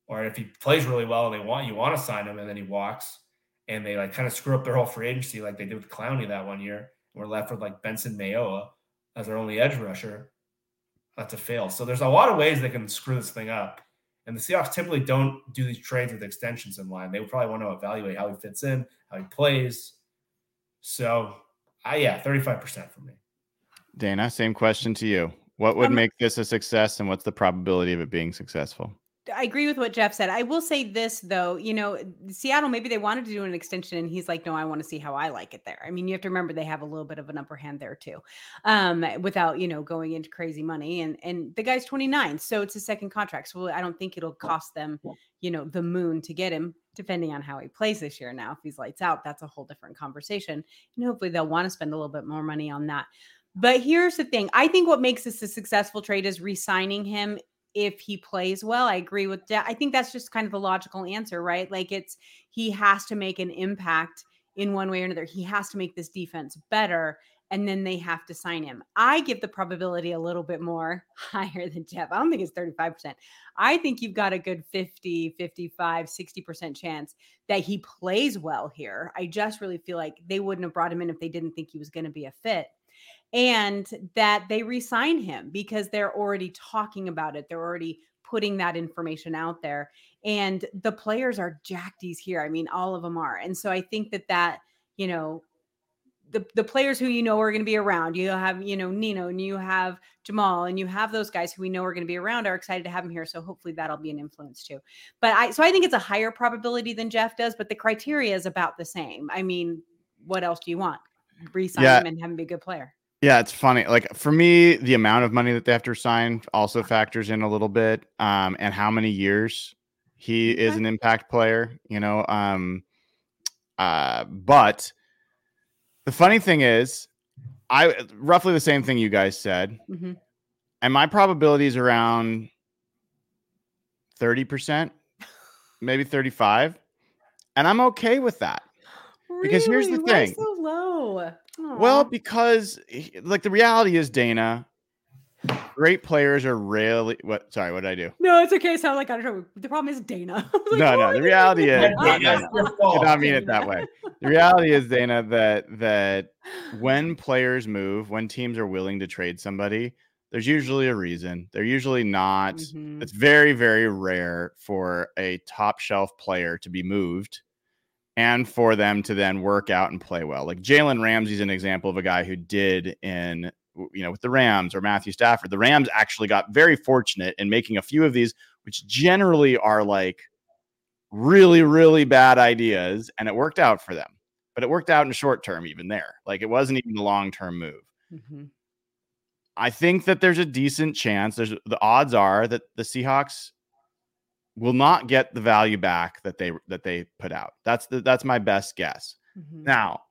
Or if he plays really well and they want you want to sign him and then he walks, and they like kind of screw up their whole free agency like they did with Clowney that one year. We're left with like Benson Mayowa as their only edge rusher. That's a fail. So there's a lot of ways they can screw this thing up. And the Seahawks typically don't do these trades with extensions in line. They would probably want to evaluate how he fits in, how he plays. So, I yeah, 35% for me. Dayna, same question to you. What would um, make this a success and what's the probability of it being successful? I agree with what Jeff said. I will say this though, you know, Seattle maybe they wanted to do an extension and he's like, "No, I want to see how I like it there." I mean, you have to remember they have a little bit of an upper hand there too. Um without, you know, going into crazy money and and the guy's 29, so it's a second contract. So I don't think it'll cost them, you know, the moon to get him depending on how he plays this year now. If he's lights out, that's a whole different conversation. And hopefully they'll want to spend a little bit more money on that. But here's the thing. I think what makes this a successful trade is re-signing him if he plays well. I agree with that. I think that's just kind of the logical answer, right? Like it's he has to make an impact in one way or another. He has to make this defense better and then they have to sign him. I give the probability a little bit more higher than Jeff. I don't think it's 35%. I think you've got a good 50, 55, 60% chance that he plays well here. I just really feel like they wouldn't have brought him in if they didn't think he was going to be a fit. And that they re-sign him because they're already talking about it. They're already putting that information out there. And the players are jackies here. I mean, all of them are. And so I think that that, you know, the, the players who you know are going to be around. You have, you know, Nino and you have Jamal and you have those guys who we know are going to be around are excited to have him here. So hopefully that'll be an influence too. But I, so I think it's a higher probability than Jeff does, but the criteria is about the same. I mean, what else do you want? Resign Yeah. him and have him be a good player. Yeah, it's funny. Like for me, the amount of money that they have to sign also factors in a little bit, um, and how many years he is an impact player. You know, um, uh, but the funny thing is, I roughly the same thing you guys said, Mhm. and my probability is around thirty percent, maybe thirty-five, and I'm okay with that. Because here's the Really? Why thing. so low. Well, because like the reality is, Dayna, great players are rarely. What? Sorry, what did I do? no, it's okay. So like I don't know. The problem is Dayna. Like, No, no, the reality is- do Yeah, not- that?" no, Did not mean it that way. The reality is, Dayna, that that when players move, when teams are willing to trade somebody, there's usually a reason. They're usually not. Mhm. It's very, very rare for a top shelf player to be moved and for them to then work out and play well. Like Jalen Ramsey's an example of a guy who did in, you know, with the Rams or Matthew Stafford. The Rams actually got very fortunate in making a few of these, which generally are like really, really bad ideas. And it worked out for them. But it worked out in the short term, even there. Like it wasn't even a long term move. Mhm. I think that there's a decent chance. There's the odds are that the Seahawks will not get the value back that they that they put out. That's the that's my best guess. Mhm. Now,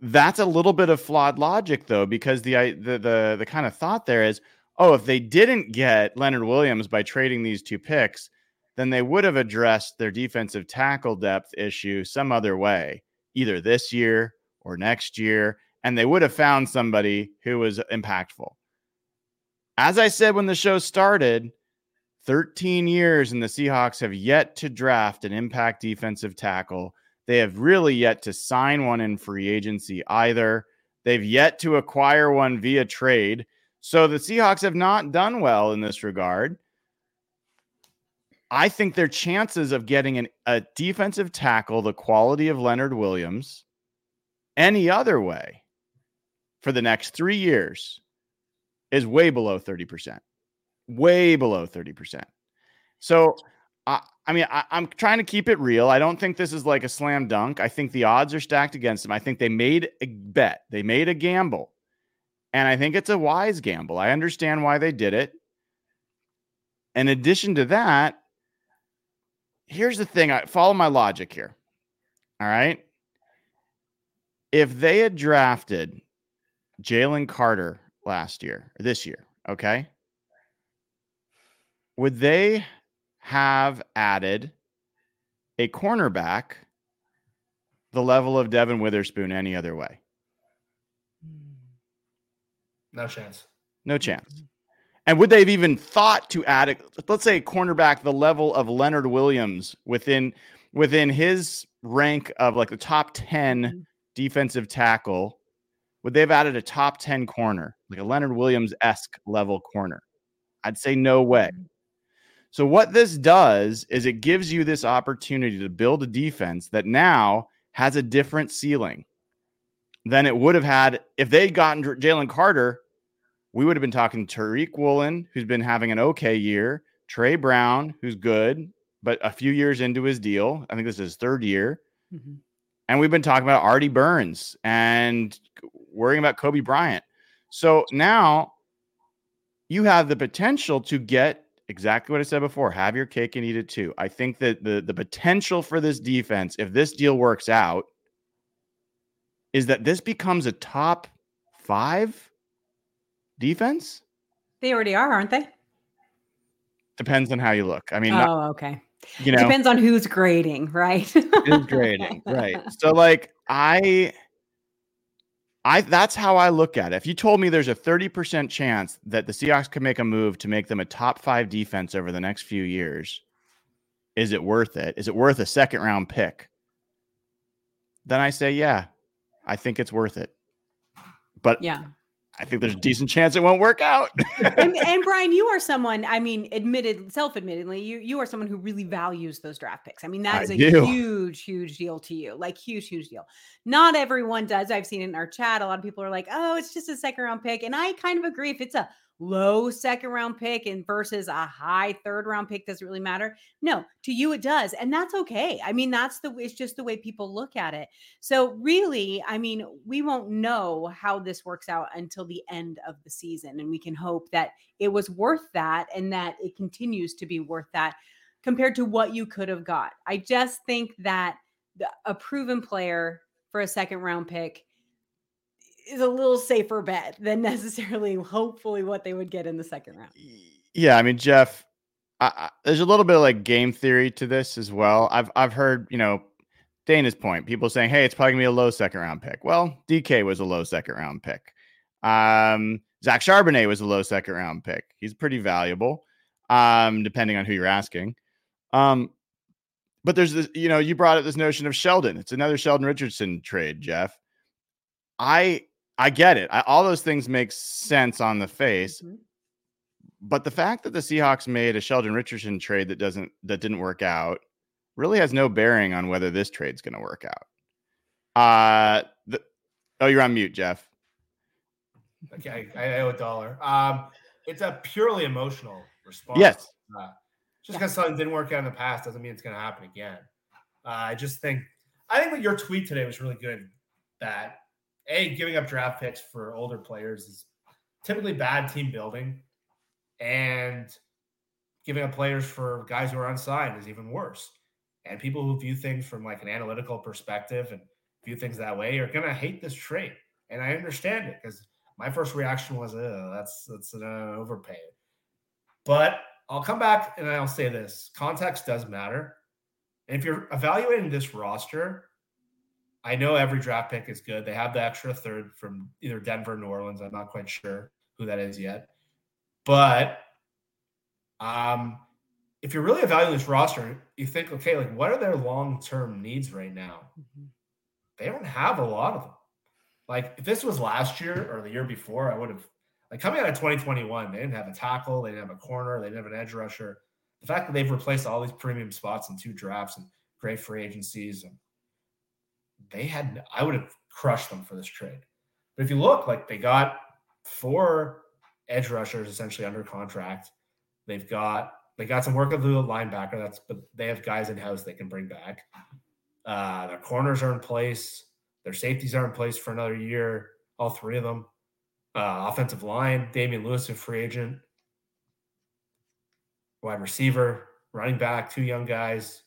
that's a little bit of flawed logic though, because the I- the the the kind of thought there is, oh, if they didn't get Leonard Williams by trading these two picks, then they would have addressed their defensive tackle depth issue some other way, either this year or next year, and they would have found somebody who was impactful. As I said when the show started, 13 years and the Seahawks have yet to draft an impact defensive tackle. They have really yet to sign one in free agency either. They've yet to acquire one via trade. So the Seahawks have not done well in this regard. I think their chances of getting an, a defensive tackle the quality of Leonard Williams any other way for the next three years is way below 30%. Way below 30%. So, I, I mean, I, I'm trying to keep it real. I don't think this is like a slam dunk. I think the odds are stacked against them. I think they made a bet, they made a gamble. And I think it's a wise gamble. I understand why they did it. In addition to that, here's the thing I follow my logic here. All right. If they had drafted Jalen Carter last year or this year, okay, would they have added a cornerback the level of Devon Witherspoon any other way? Hmm. No chance. No chance. And would they have even thought to add a let's say a cornerback the level of Leonard Williams within within his rank of like the top 10 mm-hmm. defensive tackle? Would they have added a top 10 corner, like a Leonard Williams-esque level corner? I'd say no way. Mm-hmm. So what this does is it gives you this opportunity to build a defense that now has a different ceiling than it would have had if they'd gotten Jalen Carter. We would have been talking Tariq Woolen, who's been having an okay year, Tre Brown, who's good, but a few years into his deal. I think this is his third year. Mhm. And we've been talking about Artie Burns and worrying about Coby Bryant. So now you have the potential to get exactly what I said before have your cake and eat it too. I think that the, the potential for this defense, if this deal works out, is that this becomes a top five defense. They already are, aren't they? depends on how you look. I mean, not- Oh, okay. you know, Depends on who's grading, right? who's grading, right? So like I I that's how I look at it. If you told me there's a 30% chance that the Seahawks could make a move to make them a top 5 defense over the next few years, is it worth it? Is it worth a second round pick? Then I say, yeah, I think it's worth it. But Yeah. I think there's a decent chance it won't work out. and, and Brian, you are someone, I mean, admitted, self-admittedly, you you are someone who really values those draft picks. I mean, that I is a do. huge, huge deal to you. Like huge, huge deal. Not everyone does. I've seen it in our chat. A lot of people are like, oh, it's just a second round pick. And I kind of agree. If it's a low second round pick and versus a high third round pick, doesn't really matter. No, to you it does. And that's okay. I mean, that's the it's just the way people look at it. So really, I mean, we won't know how this works out until the end of the season. And we can hope that it was worth that and that it continues to be worth that compared to what you could have got. I just think that the, a proven player for a second round pick is a little safer bet than necessarily hopefully what they would get in the second round. Yeah, I mean, Jeff, I, I, there's a little bit of like game theory to this as well. I've I've heard, you know, Dayna's point, people saying, "Hey, it's probably gonna be a low second round pick." Well, DK was a low second round pick. Um, Zach Charbonnet was a low second round pick. He's pretty valuable, um, depending on who you're asking. Um, but there's this, you know, you brought up this notion of Sheldon. It's another Sheldon Richardson trade, Jeff. I I get it. I, all those things make sense on the face Mhm. but the fact that the Seahawks made a Sheldon Richardson trade that doesn't that didn't work out really has no bearing on whether this trade's going to work out. Uh, the, oh, you're on mute, Jeff. Okay, I, I owe a dollar. Um, it's a purely emotional response. Yes. Uh, just because something didn't work out in the past doesn't mean it's going to happen again. Uh, I just think, I think that your tweet today was really good. That a giving up draft picks for older players is typically bad team building, and giving up players for guys who are unsigned is even worse. And people who view things from like an analytical perspective and view things that way are going to hate this trade. And I understand it because my first reaction was, that's that's an overpay. But I'll come back and I'll say this: context does matter. And if you're evaluating this roster, I know every draft pick is good. They have the extra third from either Denver, or New Orleans. I'm not quite sure who that is yet. But um, if you're really evaluating this roster, you think, okay, like what are their long-term needs right now? They don't have a lot of them. Like if this was last year or the year before, I would have like coming out of 2021, they didn't have a tackle, they didn't have a corner, they didn't have an edge rusher. The fact that they've replaced all these premium spots in two drafts and great free agencies, and they had I would have crushed them for this trade. But if you look, like they got four edge rushers essentially under contract. They've got they got some work of the linebacker. That's but they have guys in house they can bring back. Uh, their corners are in place. Their safeties are in place for another year. All three of them. Uh, offensive line, Damien Lewis, a free agent. Wide receiver, running back, two young guys.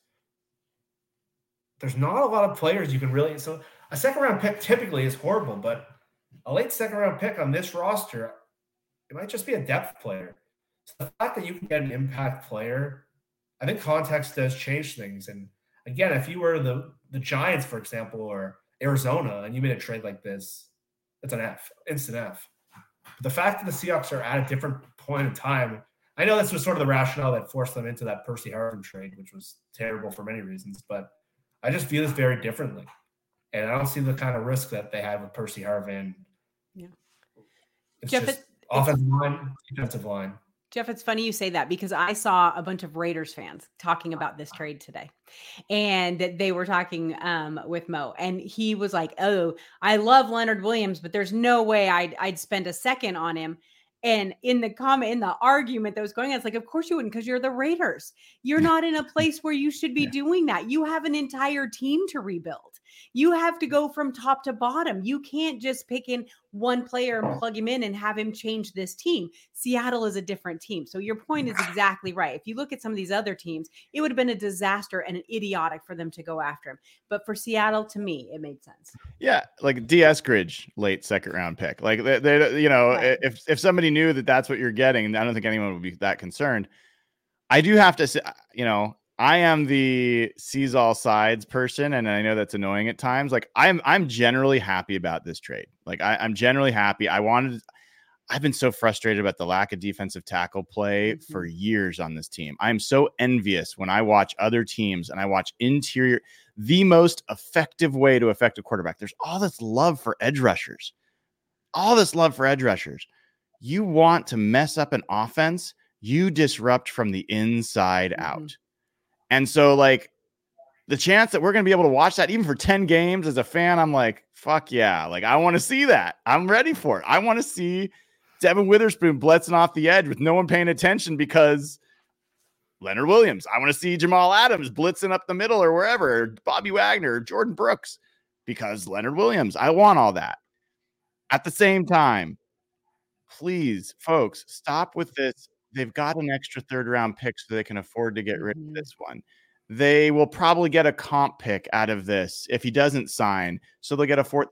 There's not a lot of players you can really. So a second round pick typically is horrible, but a late second round pick on this roster, it might just be a depth player. So the fact that you can get an impact player, I think context does change things. And again, if you were the the Giants, for example, or Arizona, and you made a trade like this, it's an F, instant F. But the fact that the Seahawks are at a different point in time, I know this was sort of the rationale that forced them into that Percy Harvin trade, which was terrible for many reasons, but I just view this very differently. And I don't see the kind of risk that they have with Percy Harvin. Yeah. It's Jeff, just it- offensive line, defensive line. Jeff, it's funny you say that because I saw a bunch of Raiders fans talking about this trade today. And they were talking um, with Mo, and he was like, Oh, I love Leonard Williams, but there's no way I'd, I'd spend a second on him. And in the comment, in the argument that was going on, it's like, Of course you wouldn't, because you're the Raiders. You're not in a place where you should be Yeah. doing that. You have an entire team to rebuild. You have to go from top to bottom. You can't just pick in one player and plug him in and have him change this team. Seattle is a different team. So your point is exactly right. If you look at some of these other teams, it would have been a disaster and an idiotic for them to go after him. But for Seattle, to me, it made sense. Yeah, like Dee Eskridge, late second round pick. Like they, they you know, Right. if if somebody knew that that's what you're getting, I don't think anyone would be that concerned. I do have to say, you know, I am the sees all sides person, and I know that's annoying at times. Like I'm, I'm generally happy about this trade. Like I, I'm generally happy. I wanted, I've been so frustrated about the lack of defensive tackle play for years on this team. I'm so envious when I watch other teams and I watch interior, the most effective way to affect a quarterback. There's all this love for edge rushers, all this love for edge rushers. You want to mess up an offense, you disrupt from the inside Mhm. out. And so, like, the chance that we're going to be able to watch that even for 10 games as a fan, I'm like, fuck yeah. Like, I want to see that. I'm ready for it. I want to see Devon Witherspoon blitzing off the edge with no one paying attention because Leonard Williams. I want to see Jamal Adams blitzing up the middle or wherever, or Bobby Wagner, or Jordyn Brooks because Leonard Williams. I want all that. At the same time, please, folks, stop with this. They've got an extra third round pick so they can afford to get rid of Mhm. this one. They will probably get a comp pick out of this if he doesn't sign. So they'll get a fourth.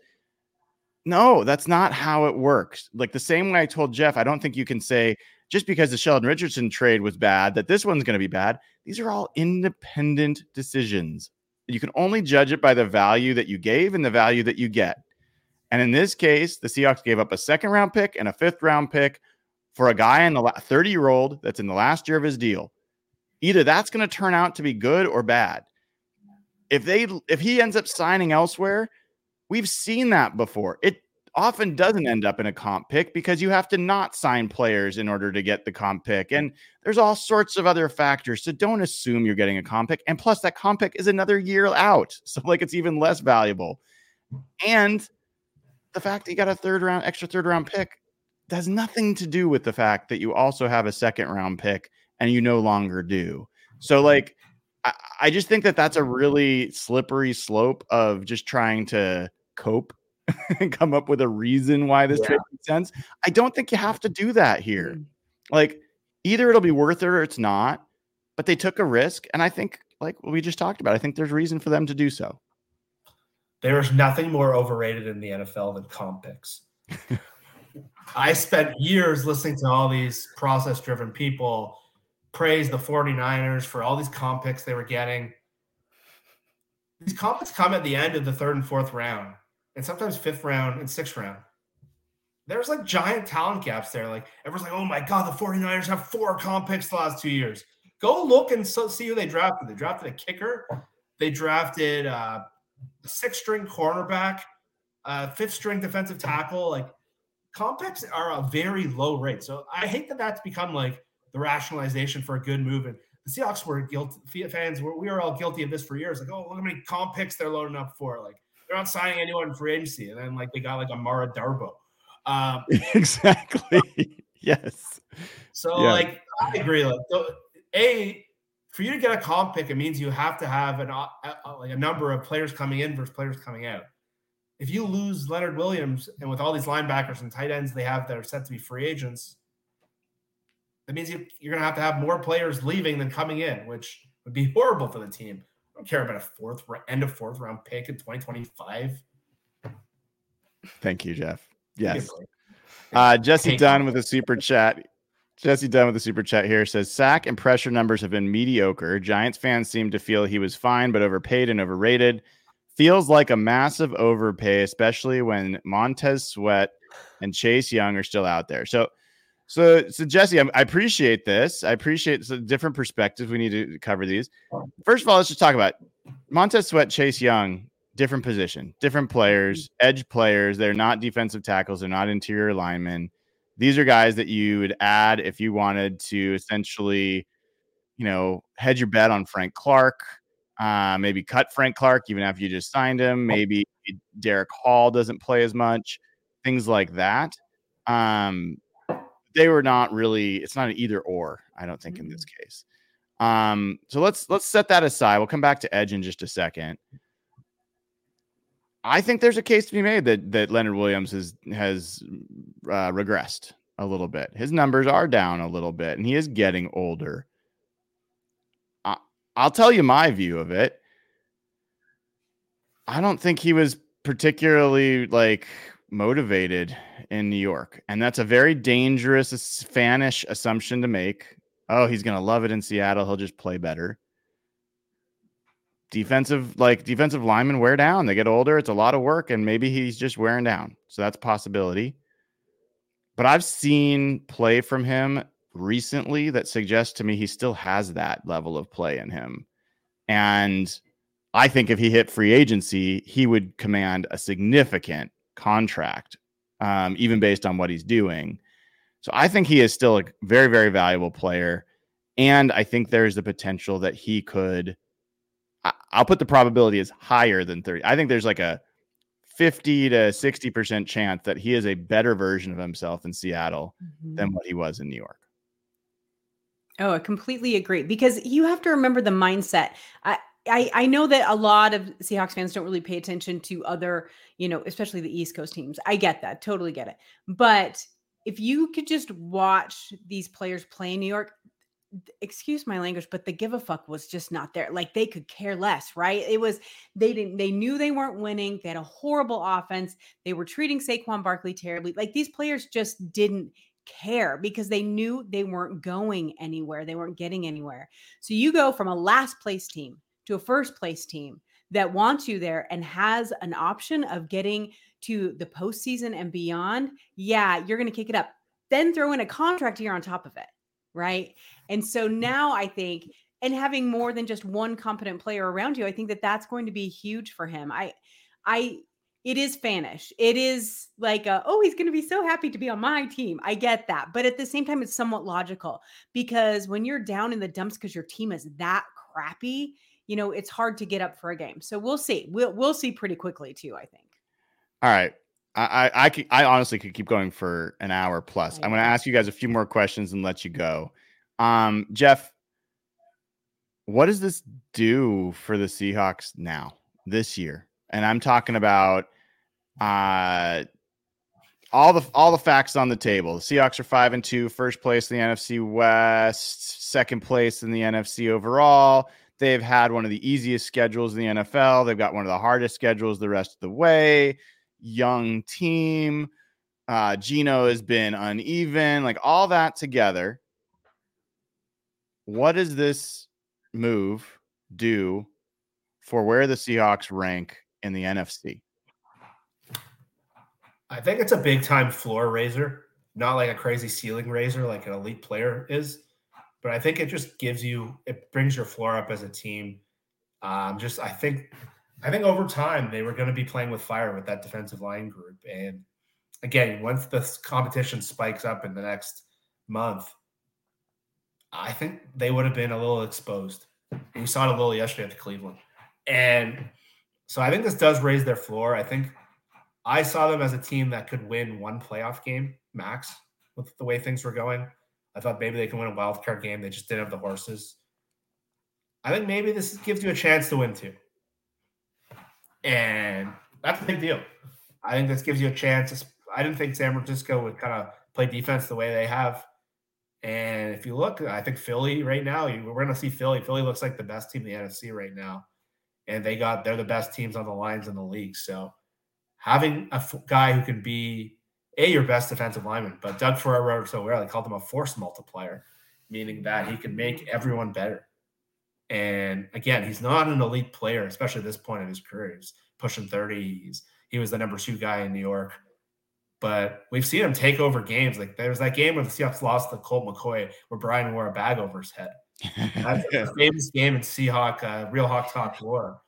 No, that's not how it works. Like the same way I told Jeff, I don't think you can say just because the Sheldon Richardson trade was bad that this one's going to be bad. These are all independent decisions. You can only judge it by the value that you gave and the value that you get. And in this case, the Seahawks gave up a second round pick and a fifth round pick for a guy in the 30 year old that's in the last year of his deal. Either that's going to turn out to be good or bad. If they if he ends up signing elsewhere, we've seen that before. It often doesn't end up in a comp pick because you have to not sign players in order to get the comp pick. And there's all sorts of other factors. So don't assume you're getting a comp pick. And plus, that comp pick is another year out. So, like, it's even less valuable. And the fact that you got a third round, extra third round pick has nothing to do with the fact that you also have a second round pick and you no longer do. So, like, I, I just think that that's a really slippery slope of just trying to cope and come up with a reason why this trade makes sense. I don't think you have to do that here. Mm. Like, either it'll be worth it or it's not. But they took a risk, and I think, like we just talked about, I think there's reason for them to do so. There is nothing more overrated in the NFL than comp picks. I spent years listening to all these process driven people praise the 49ers for all these comp picks they were getting. These comp picks come at the end of the third and fourth round, and sometimes fifth round and sixth round. There's like giant talent gaps there. Like everyone's like, oh my God, the 49ers have four comp picks the last two years. Go look and so, see who they drafted. They drafted a kicker. They drafted uh, a six string cornerback, uh, fifth string defensive tackle. Like compacts are a very low rate. So I hate that that's become like the rationalization for a good move. And the Seahawks were guilty fans. Were, we were all guilty of this for years. Like, oh, look how many comp picks they're loading up for. Like they're not signing anyone in free agency. And then like they got like Amara Darboh. Um, exactly. yes. so Yeah. like I agree. Like the, a for you to get a comp pick, it means you have to have an uh, uh, like a number of players coming in versus players coming out. If you lose Leonard Williams and with all these linebackers and tight ends they have that are set to be free agents, that means you, you're going to have to have more players leaving than coming in, which would be horrible for the team. I don't care about a fourth end of fourth round pick in 2025. Thank you, Jeff. Yes. Uh, Jesse Dunn with a super chat. Jesse Dunn with a super chat here says sack and pressure numbers have been mediocre. Giants fans seem to feel he was fine but overpaid and overrated. Feels like a massive overpay, especially when Montez Sweat and Chase Young are still out there. So, so, so Jesse, I, I appreciate this. I appreciate the different perspectives. We need to cover these. First of all, let's just talk about Montez Sweat, Chase Young, different position, different players, edge players. They're not defensive tackles. They're not interior linemen. These are guys that you would add if you wanted to essentially, you know, hedge your bet on Frank Clark. Uh, maybe cut Frank Clark even after you just signed him. Maybe Derick Hall doesn't play as much. Things like that. Um, they were not really. It's not an either or. I don't think in this case. Um, so let's let's set that aside. We'll come back to Edge in just a second. I think there's a case to be made that that Leonard Williams has has uh, regressed a little bit. His numbers are down a little bit, and he is getting older. I'll tell you my view of it. I don't think he was particularly like motivated in New York, and that's a very dangerous, fanish assumption to make oh, he's going to love it in Seattle. He'll just play better. Defensive, like defensive linemen wear down. They get older. It's a lot of work, and maybe he's just wearing down. So that's possibility. But I've seen play from him recently that suggests to me he still has that level of play in him. And I think if he hit free agency, he would command a significant contract, um, even based on what he's doing. So I think he is still a very, very valuable player. And I think there's the potential that he could, I'll put the probability as higher than 30. I think there's like a 50 to 60% chance that he is a better version of himself in Seattle mm-hmm. than what he was in New York. Oh, I completely agree because you have to remember the mindset. I, I, I know that a lot of Seahawks fans don't really pay attention to other, you know, especially the East Coast teams. I get that, totally get it. But if you could just watch these players play in New York, excuse my language, but the give a fuck was just not there. Like they could care less, right? It was they didn't they knew they weren't winning. They had a horrible offense. They were treating Saquon Barkley terribly. Like these players just didn't care because they knew they weren't going anywhere. They weren't getting anywhere. So you go from a last place team to a first place team that wants you there and has an option of getting to the postseason and beyond, yeah, you're going to kick it up. Then throw in a contract year on top of it. Right. And so now I think, and having more than just one competent player around you, I think that that's going to be huge for him. I, I, it is fanish. It is like, a, oh, he's going to be so happy to be on my team. I get that. But at the same time, it's somewhat logical because when you're down in the dumps because your team is that crappy, you know, it's hard to get up for a game. So we'll see. We'll, we'll see pretty quickly, too, I think. All right. I, I, I, could, I honestly could keep going for an hour plus. I'm going to ask you guys a few more questions and let you go. Um, Jeff, what does this do for the Seahawks now this year? And I'm talking about uh, all the all the facts on the table. The Seahawks are five and two, first place in the NFC West, second place in the NFC overall. They've had one of the easiest schedules in the NFL. They've got one of the hardest schedules the rest of the way young team. Uh, Geno has been uneven, like all that together. What does this move do for where the Seahawks rank in the NFC? I think it's a big time floor raiser, not like a crazy ceiling raiser like an elite player is, but I think it just gives you, it brings your floor up as a team. Um, just, I think I think over time they were going to be playing with fire with that defensive line group. And again, once the competition spikes up in the next month, I think they would have been a little exposed. We saw it a little yesterday at the Cleveland. And so I think this does raise their floor. I think I saw them as a team that could win one playoff game max with the way things were going. I thought maybe they could win a wild card game. They just didn't have the horses. I think maybe this gives you a chance to win too. And that's a big deal. I think this gives you a chance. I didn't think San Francisco would kind of play defense the way they have. And if you look, I think Philly right now, we're going to see Philly. Philly looks like the best team in the NFC right now. And they got, they're the best teams on the lines in the league. So having a f- guy who can be a your best defensive lineman, but Doug Ferraro so well, they called him a force multiplier, meaning that he can make everyone better. And again, he's not an elite player, especially at this point in his career. He's pushing 30. He's, he was the number two guy in New York. But we've seen him take over games. Like there was that game where the Seahawks lost to Colt McCoy where Brian wore a bag over his head. That's a famous game in Seahawk, uh, Real Hawk Talk War.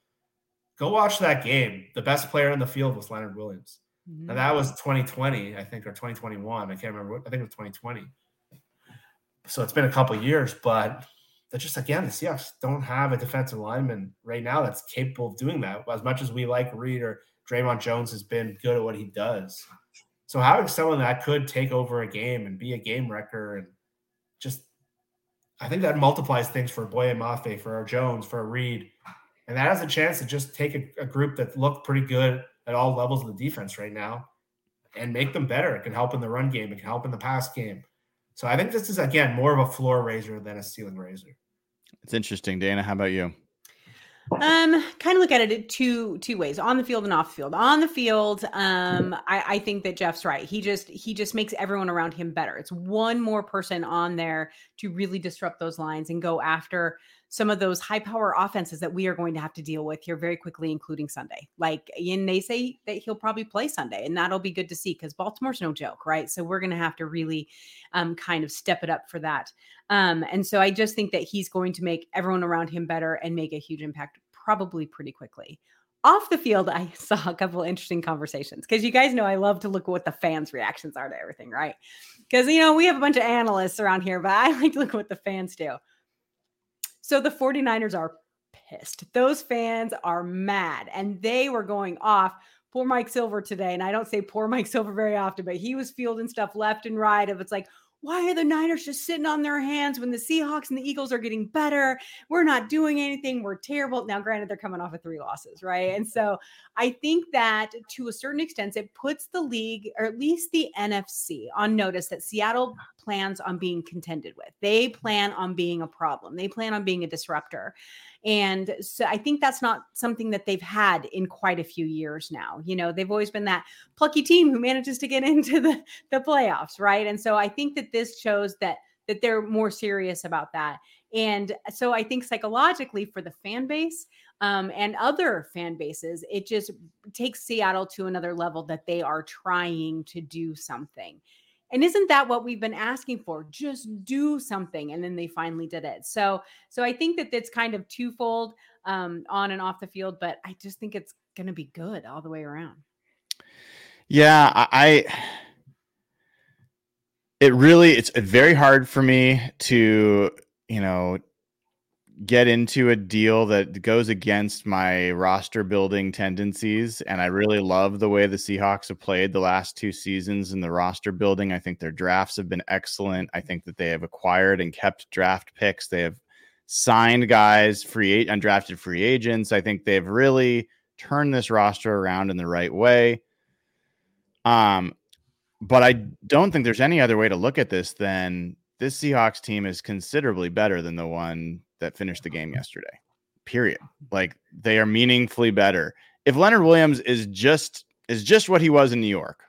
Go watch that game. The best player in the field was Leonard Williams. Mm-hmm. And that was 2020, I think, or 2021. I can't remember. I think it was 2020. So it's been a couple years, but that just again the Seahawks don't have a defensive lineman right now that's capable of doing that. As much as we like Reed or Dre'Mont Jones has been good at what he does. So having someone that could take over a game and be a game wrecker and just I think that multiplies things for Boye Mafe, for our Jones, for Reed. And that has a chance to just take a, a group that looked pretty good at all levels of the defense right now and make them better. It can help in the run game, it can help in the pass game. So I think this is again more of a floor raiser than a ceiling raiser. It's interesting, Dayna. How about you? Um, kind of look at it two two ways: on the field and off the field. On the field, um, I, I think that Jeff's right. He just he just makes everyone around him better. It's one more person on there to really disrupt those lines and go after some of those high power offenses that we are going to have to deal with here very quickly, including Sunday. Like, and they say that he'll probably play Sunday, and that'll be good to see because Baltimore's no joke, right? So we're going to have to really um, kind of step it up for that. Um, and so I just think that he's going to make everyone around him better and make a huge impact probably pretty quickly. Off the field, I saw a couple interesting conversations because you guys know I love to look at what the fans' reactions are to everything, right? Because, you know, we have a bunch of analysts around here, but I like to look at what the fans do. So the 49ers are pissed. Those fans are mad and they were going off. Poor Mike Silver today. And I don't say poor Mike Silver very often, but he was fielding stuff left and right of it's like, why are the Niners just sitting on their hands when the Seahawks and the Eagles are getting better? We're not doing anything. We're terrible. Now, granted, they're coming off of three losses, right? And so I think that to a certain extent, it puts the league, or at least the NFC, on notice that Seattle plans on being contended with. They plan on being a problem, they plan on being a disruptor. And so I think that's not something that they've had in quite a few years now. You know, they've always been that plucky team who manages to get into the, the playoffs, right? And so I think that this shows that that they're more serious about that. And so I think psychologically for the fan base um, and other fan bases, it just takes Seattle to another level that they are trying to do something. And isn't that what we've been asking for? Just do something. And then they finally did it. So, so I think that it's kind of twofold um, on and off the field, but I just think it's going to be good all the way around. Yeah, I, it really it's very hard for me to, you know, get into a deal that goes against my roster building tendencies. And I really love the way the Seahawks have played the last two seasons in the roster building. I think their drafts have been excellent. I think that they have acquired and kept draft picks. They have signed guys, free undrafted free agents. I think they've really turned this roster around in the right way. Um, but I don't think there's any other way to look at this than this Seahawks team is considerably better than the one that finished the game yesterday. Period. Like they are meaningfully better. If Leonard Williams is just is just what he was in New York,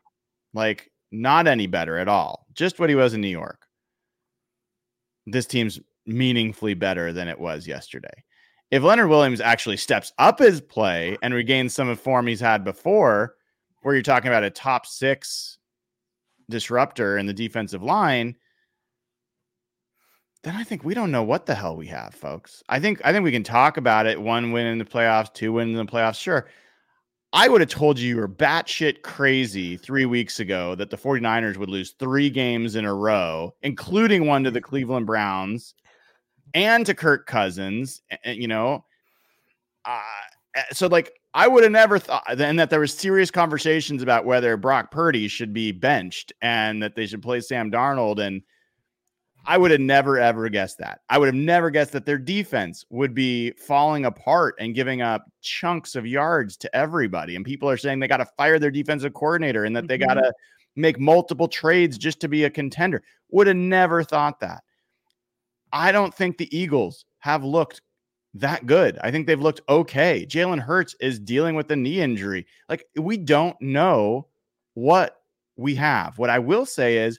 like not any better at all, just what he was in New York. This team's meaningfully better than it was yesterday. If Leonard Williams actually steps up his play and regains some of form he's had before, where you're talking about a top six disruptor in the defensive line, then I think we don't know what the hell we have, folks. I think I think we can talk about it. One win in the playoffs, two wins in the playoffs. Sure. I would have told you you were batshit crazy three weeks ago that the 49ers would lose three games in a row, including one to the Cleveland Browns and to Kirk Cousins. You know, uh, so like I would have never thought, and that there was serious conversations about whether Brock Purdy should be benched and that they should play Sam Darnold and I would have never ever guessed that. I would have never guessed that their defense would be falling apart and giving up chunks of yards to everybody. And people are saying they got to fire their defensive coordinator and that they got to mm-hmm. make multiple trades just to be a contender. Would have never thought that. I don't think the Eagles have looked that good. I think they've looked okay. Jalen Hurts is dealing with a knee injury. Like we don't know what we have. What I will say is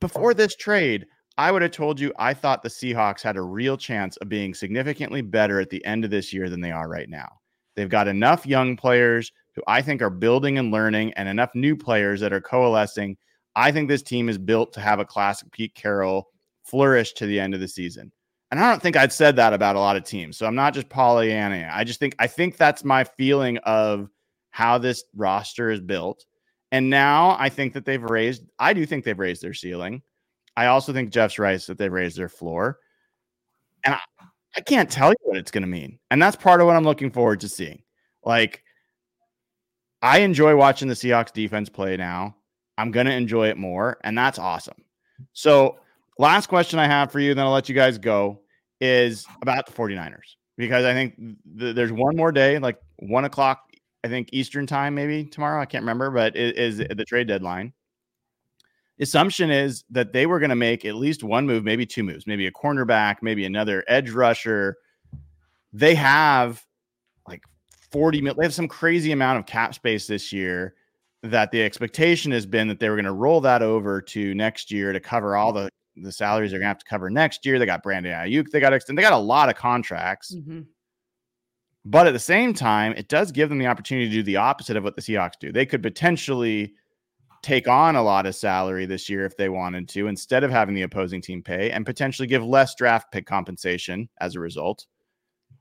before this trade, I would have told you I thought the Seahawks had a real chance of being significantly better at the end of this year than they are right now. They've got enough young players who I think are building and learning, and enough new players that are coalescing. I think this team is built to have a classic Pete Carroll flourish to the end of the season. And I don't think I'd said that about a lot of teams. So I'm not just Pollyanna. I just think I think that's my feeling of how this roster is built. And now I think that they've raised, I do think they've raised their ceiling. I also think Jeff's right that they've raised their floor. And I, I can't tell you what it's going to mean. And that's part of what I'm looking forward to seeing. Like, I enjoy watching the Seahawks defense play now. I'm going to enjoy it more. And that's awesome. So, last question I have for you, then I'll let you guys go, is about the 49ers. Because I think th- there's one more day, like one o'clock I think Eastern time, maybe tomorrow. I can't remember, but it is the trade deadline. Assumption is that they were going to make at least one move, maybe two moves, maybe a cornerback, maybe another edge rusher. they have like 40 mil. They have some crazy amount of cap space this year that the expectation has been that they were going to roll that over to next year to cover all the the salaries they're going to have to cover next year. They got Brandon Aiyuk. They got extend. They got a lot of contracts. Mhm. But at the same time, it does give them the opportunity to do the opposite of what the Seahawks do. They could potentially take on a lot of salary this year if they wanted to, instead of having the opposing team pay, and potentially give less draft pick compensation as a result.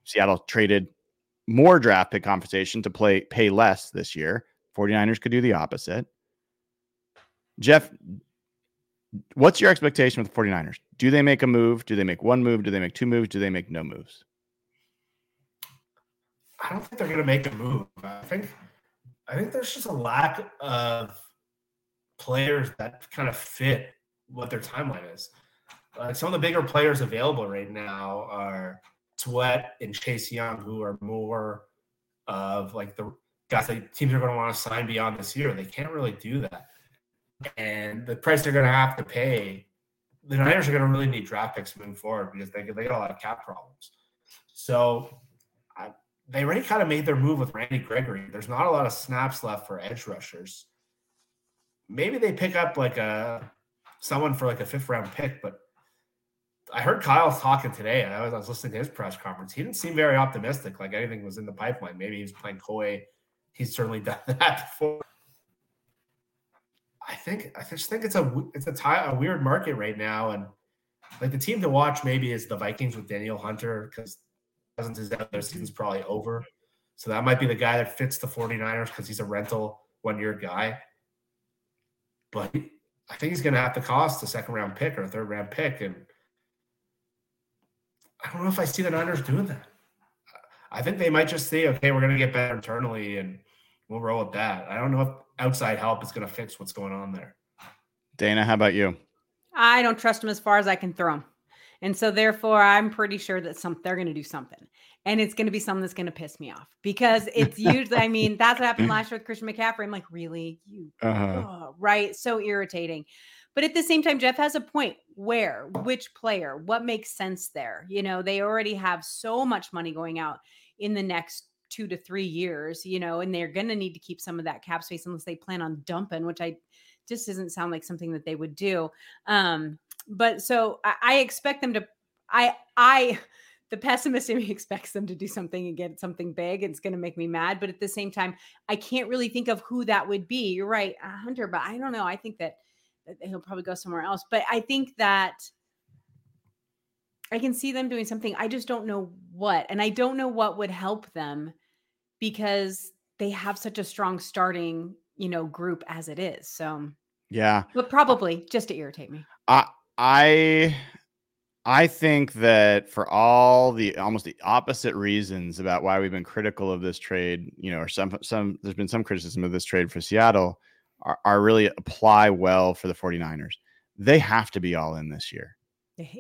Seattle traded more draft pick compensation to play pay less this year. 49ers could do the opposite. Jeff, what's your expectation with the 49ers? Do they make a move? Do they make one move? Do they make two moves? Do they make no moves? I don't think they're going to make a move. I think I think there's just a lack of players that kind of fit what their timeline is. Like some of the bigger players available right now are Sweat and Chase Young, who are more of like the guys that teams are going to want to sign beyond this year. They can't really do that, and the price they're going to have to pay, the Niners are going to really need draft picks moving forward because they they got a lot of cap problems. So they already kind of made their move with Randy Gregory. There's not a lot of snaps left for edge rushers. Maybe they pick up like a someone for like a fifth round pick, but I heard Kyle talking today. I was, I was listening to his press conference. He didn't seem very optimistic, like anything was in the pipeline. Maybe he was playing coy. He's certainly done that before. I think I just think it's a it's a, tie, a weird market right now, and like the team to watch maybe is the Vikings with Danielle Hunter because Cousins is out. Their season's probably over, so that might be the guy that fits the 49ers because he's a rental one year guy. But I think he's going to have to cost a second round pick or a third round pick, and I don't know if I see the Niners doing that. I think they might just say, okay, we're going to get better internally and we'll roll with that. I don't know if outside help is going to fix what's going on there. Dayna, how about you? I don't trust them as far as I can throw them. And so therefore I'm pretty sure that some they're going to do something. And it's going to be something that's going to piss me off because it's usually I mean that's what happened last year with Christian McCaffrey. I'm like, "Really? You Uh-huh. oh, right? So irritating." But at the same time Jeff has a point. Where? Which player? What makes sense there? You know, they already have so much money going out in the next 2 to 3 years, you know, and they're going to need to keep some of that cap space unless they plan on dumping, which I just doesn't sound like something that they would do. Um, but so I, I expect them to. I I the pessimist in me expects them to do something and get something big. It's going to make me mad, but at the same time, I can't really think of who that would be. You're right, Hunter, but I don't know. I think that, that he'll probably go somewhere else. But I think that I can see them doing something. I just don't know what, and I don't know what would help them because they have such a strong starting, you know, group as it is. So, Yeah. but probably just to irritate me. I I I think that for all the almost the opposite reasons about why we've been critical of this trade, you know, or some some there's been some criticism of this trade for Seattle are, are really apply well for the 49ers. They have to be all in this year.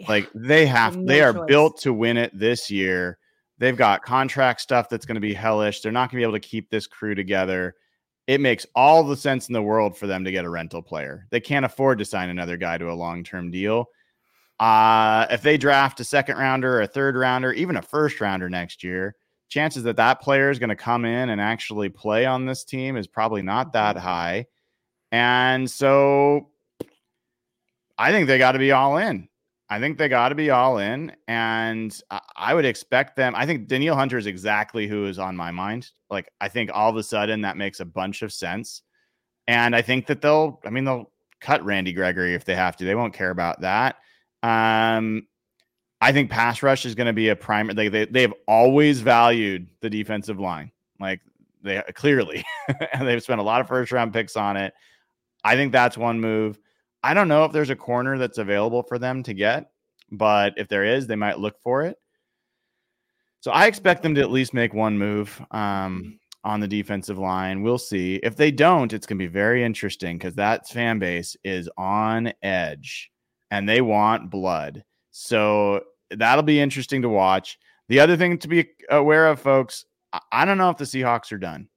Like they have no they are choice. built to win it this year. They've got contract stuff that's going to be hellish. They're not going to be able to keep this crew together. It makes all the sense in the world for them to get a rental player. They can't afford to sign another guy to a long-term deal. Uh, if they draft a second rounder, or a third rounder, even a first rounder next year, chances that that player is going to come in and actually play on this team is probably not that high. And so I think they got to be all in. I think they got to be all in. And I, I would expect them. I think Danielle Hunter is exactly who is on my mind. Like, I think all of a sudden that makes a bunch of sense. And I think that they'll, I mean, they'll cut Randy Gregory if they have to. They won't care about that. Um, I think pass rush is going to be a primary. They, they they've always valued the defensive line, like they clearly, and they've spent a lot of first round picks on it. I think that's one move. I don't know if there's a corner that's available for them to get, but if there is, they might look for it. So I expect them to at least make one move um, on the defensive line. We'll see. If they don't, it's going to be very interesting because that fan base is on edge and they want blood. So that'll be interesting to watch. The other thing to be aware of, folks, I- don't know if the Seahawks are done.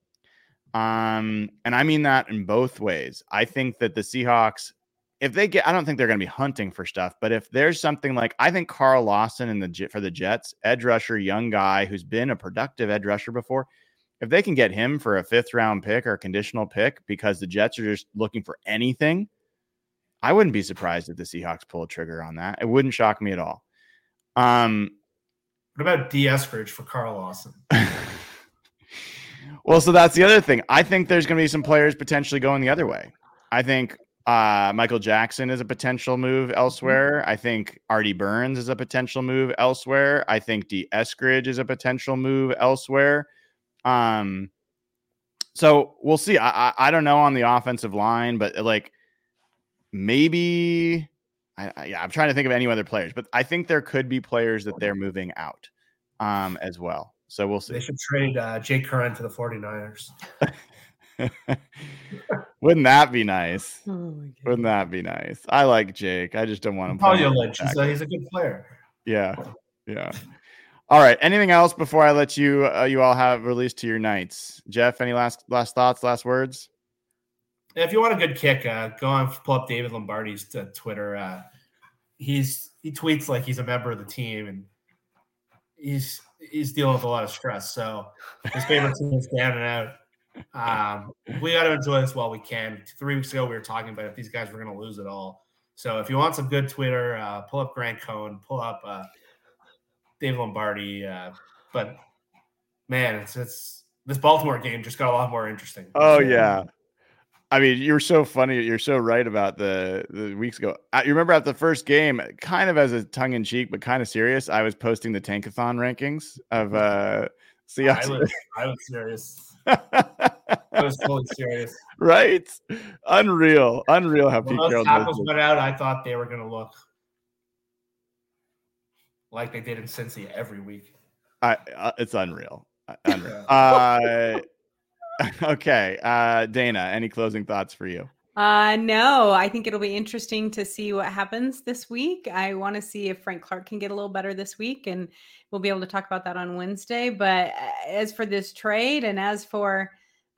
Um, and I mean that in both ways. I think that the Seahawks if they get, I don't think they're going to be hunting for stuff, but if there's something like, I think Carl Lawson in the for the Jets, edge rusher, young guy who's been a productive edge rusher before, if they can get him for a fifth round pick or conditional pick because the Jets are just looking for anything, I wouldn't be surprised if the Seahawks pull a trigger on that. It wouldn't shock me at all. Um, what about Dee Eskridge for Carl Lawson? well, so that's the other thing. I think there's going to be some players potentially going the other way. I think uh, Michael Jackson is a potential move elsewhere. I think Artie Burns is a potential move elsewhere. I think Dee Eskridge is a potential move elsewhere. Um, so we'll see. I, I, I don't know on the offensive line, but like maybe I, I, yeah, I'm trying to think of any other players, but I think there could be players that they're moving out um, as well. So we'll see. They should trade uh, Jake Curhan to the 49ers. Wouldn't that be nice? Oh Wouldn't that be nice? I like Jake. I just don't want him. Lynch. He's a, he's a good player. Yeah, yeah. All right. Anything else before I let you uh, you all have released to your nights? Jeff, any last last thoughts, last words? If you want a good kick, uh, go on pull up David Lombardi's t- Twitter. Uh, he's he tweets like he's a member of the team and he's he's dealing with a lot of stress. So his favorite team is down and out. Um, we got to enjoy this while we can. Three weeks ago, we were talking about if these guys were going to lose it all. So if you want some good Twitter, uh, pull up Grant Cohn, pull up uh, Dave Lombardi. Uh, but man, it's it's this Baltimore game just got a lot more interesting. Oh yeah. I mean, you're so funny. You're so right about the the weeks ago. I, you remember at the first game, kind of as a tongue in cheek, but kind of serious. I was posting the Tankathon rankings of uh Seahawks. I was, I was serious. I was totally serious. Right? Unreal. Unreal how when those tackles went out, I thought they were going to look like they did in Cincy every week. I, uh, it's unreal. Uh, unreal. uh, okay. Uh, Dayna, any closing thoughts for you? Uh, no, I think it'll be interesting to see what happens this week. I want to see if Frank Clark can get a little better this week, and we'll be able to talk about that on Wednesday. But uh, as for this trade and as for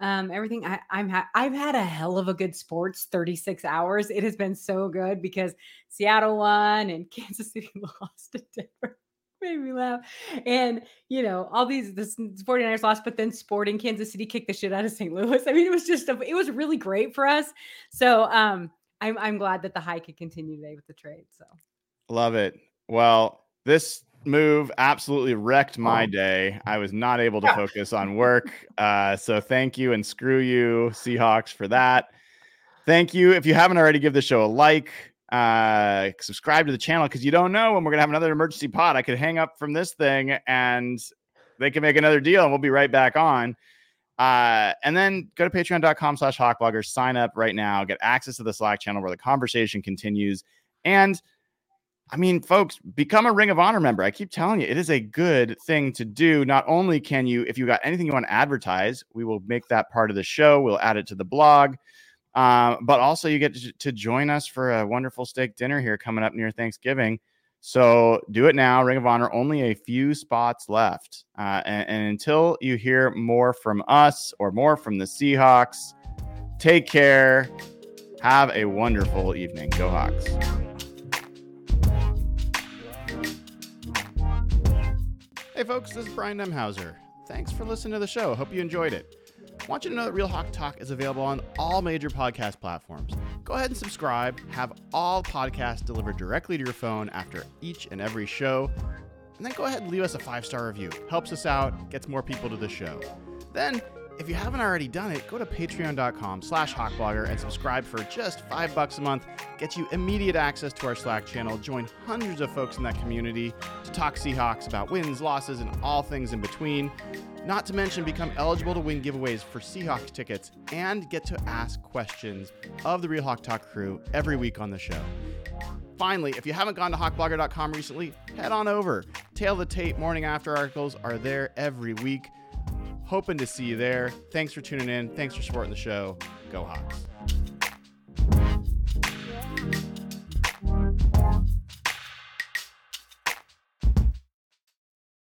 um, everything, I, I'm ha- I've had a hell of a good sports 36 hours. It has been so good because Seattle won and Kansas City lost to Denver made me laugh. And you know, all these the 49ers lost, but then Sporting Kansas City kicked the shit out of St. Louis. I mean, it was just a, it was really great for us. So um I'm I'm glad that the high could continue today with the trade. So love it. Well, this move absolutely wrecked my oh. day. I was not able to focus on work. Uh, so thank you and screw you, Seahawks, for that. Thank you. If you haven't already, give the show a like uh subscribe to the channel because you don't know when we're gonna have another emergency pod. I could hang up from this thing and they can make another deal and we'll be right back on. Uh and then go to patreon.com slash hawkblogger sign up right now get access to the slack channel where the conversation continues. And i mean folks become a ring of honor member. I keep telling you it is a good thing to do. Not only can you if you got anything you want to advertise we will make that part of the show. We'll add it to the blog um, but also, you get to, join us for a wonderful steak dinner here coming up near Thanksgiving. So do it now. Ring of Honor, only a few spots left. Uh, and, and, until you hear more from us or more from the Seahawks, take care. Have a wonderful evening. Go Hawks. Hey, folks, this is Brian Nemhauser. Thanks for listening to the show. Hope you enjoyed it. Want you to know that Real Hawk Talk is available on all major podcast platforms. Go ahead and subscribe, have all podcasts delivered directly to your phone after each and every show, and then go ahead and leave us a five star review. Helps us out, gets more people to the show. Then, if you haven't already done it, go to patreon.com slash hawkblogger and subscribe for just five bucks a month. Get you immediate access to our Slack channel. Join hundreds of folks in that community to talk Seahawks about wins, losses, and all things in between. Not to mention, become eligible to win giveaways for Seahawks tickets and get to ask questions of the Real Hawk Talk crew every week on the show. Finally, if you haven't gone to hawkblogger.com recently, head on over. Tail the Tape morning after articles are there every week. Hoping to see you there. Thanks for tuning in. Thanks for supporting the show. Go Hawks.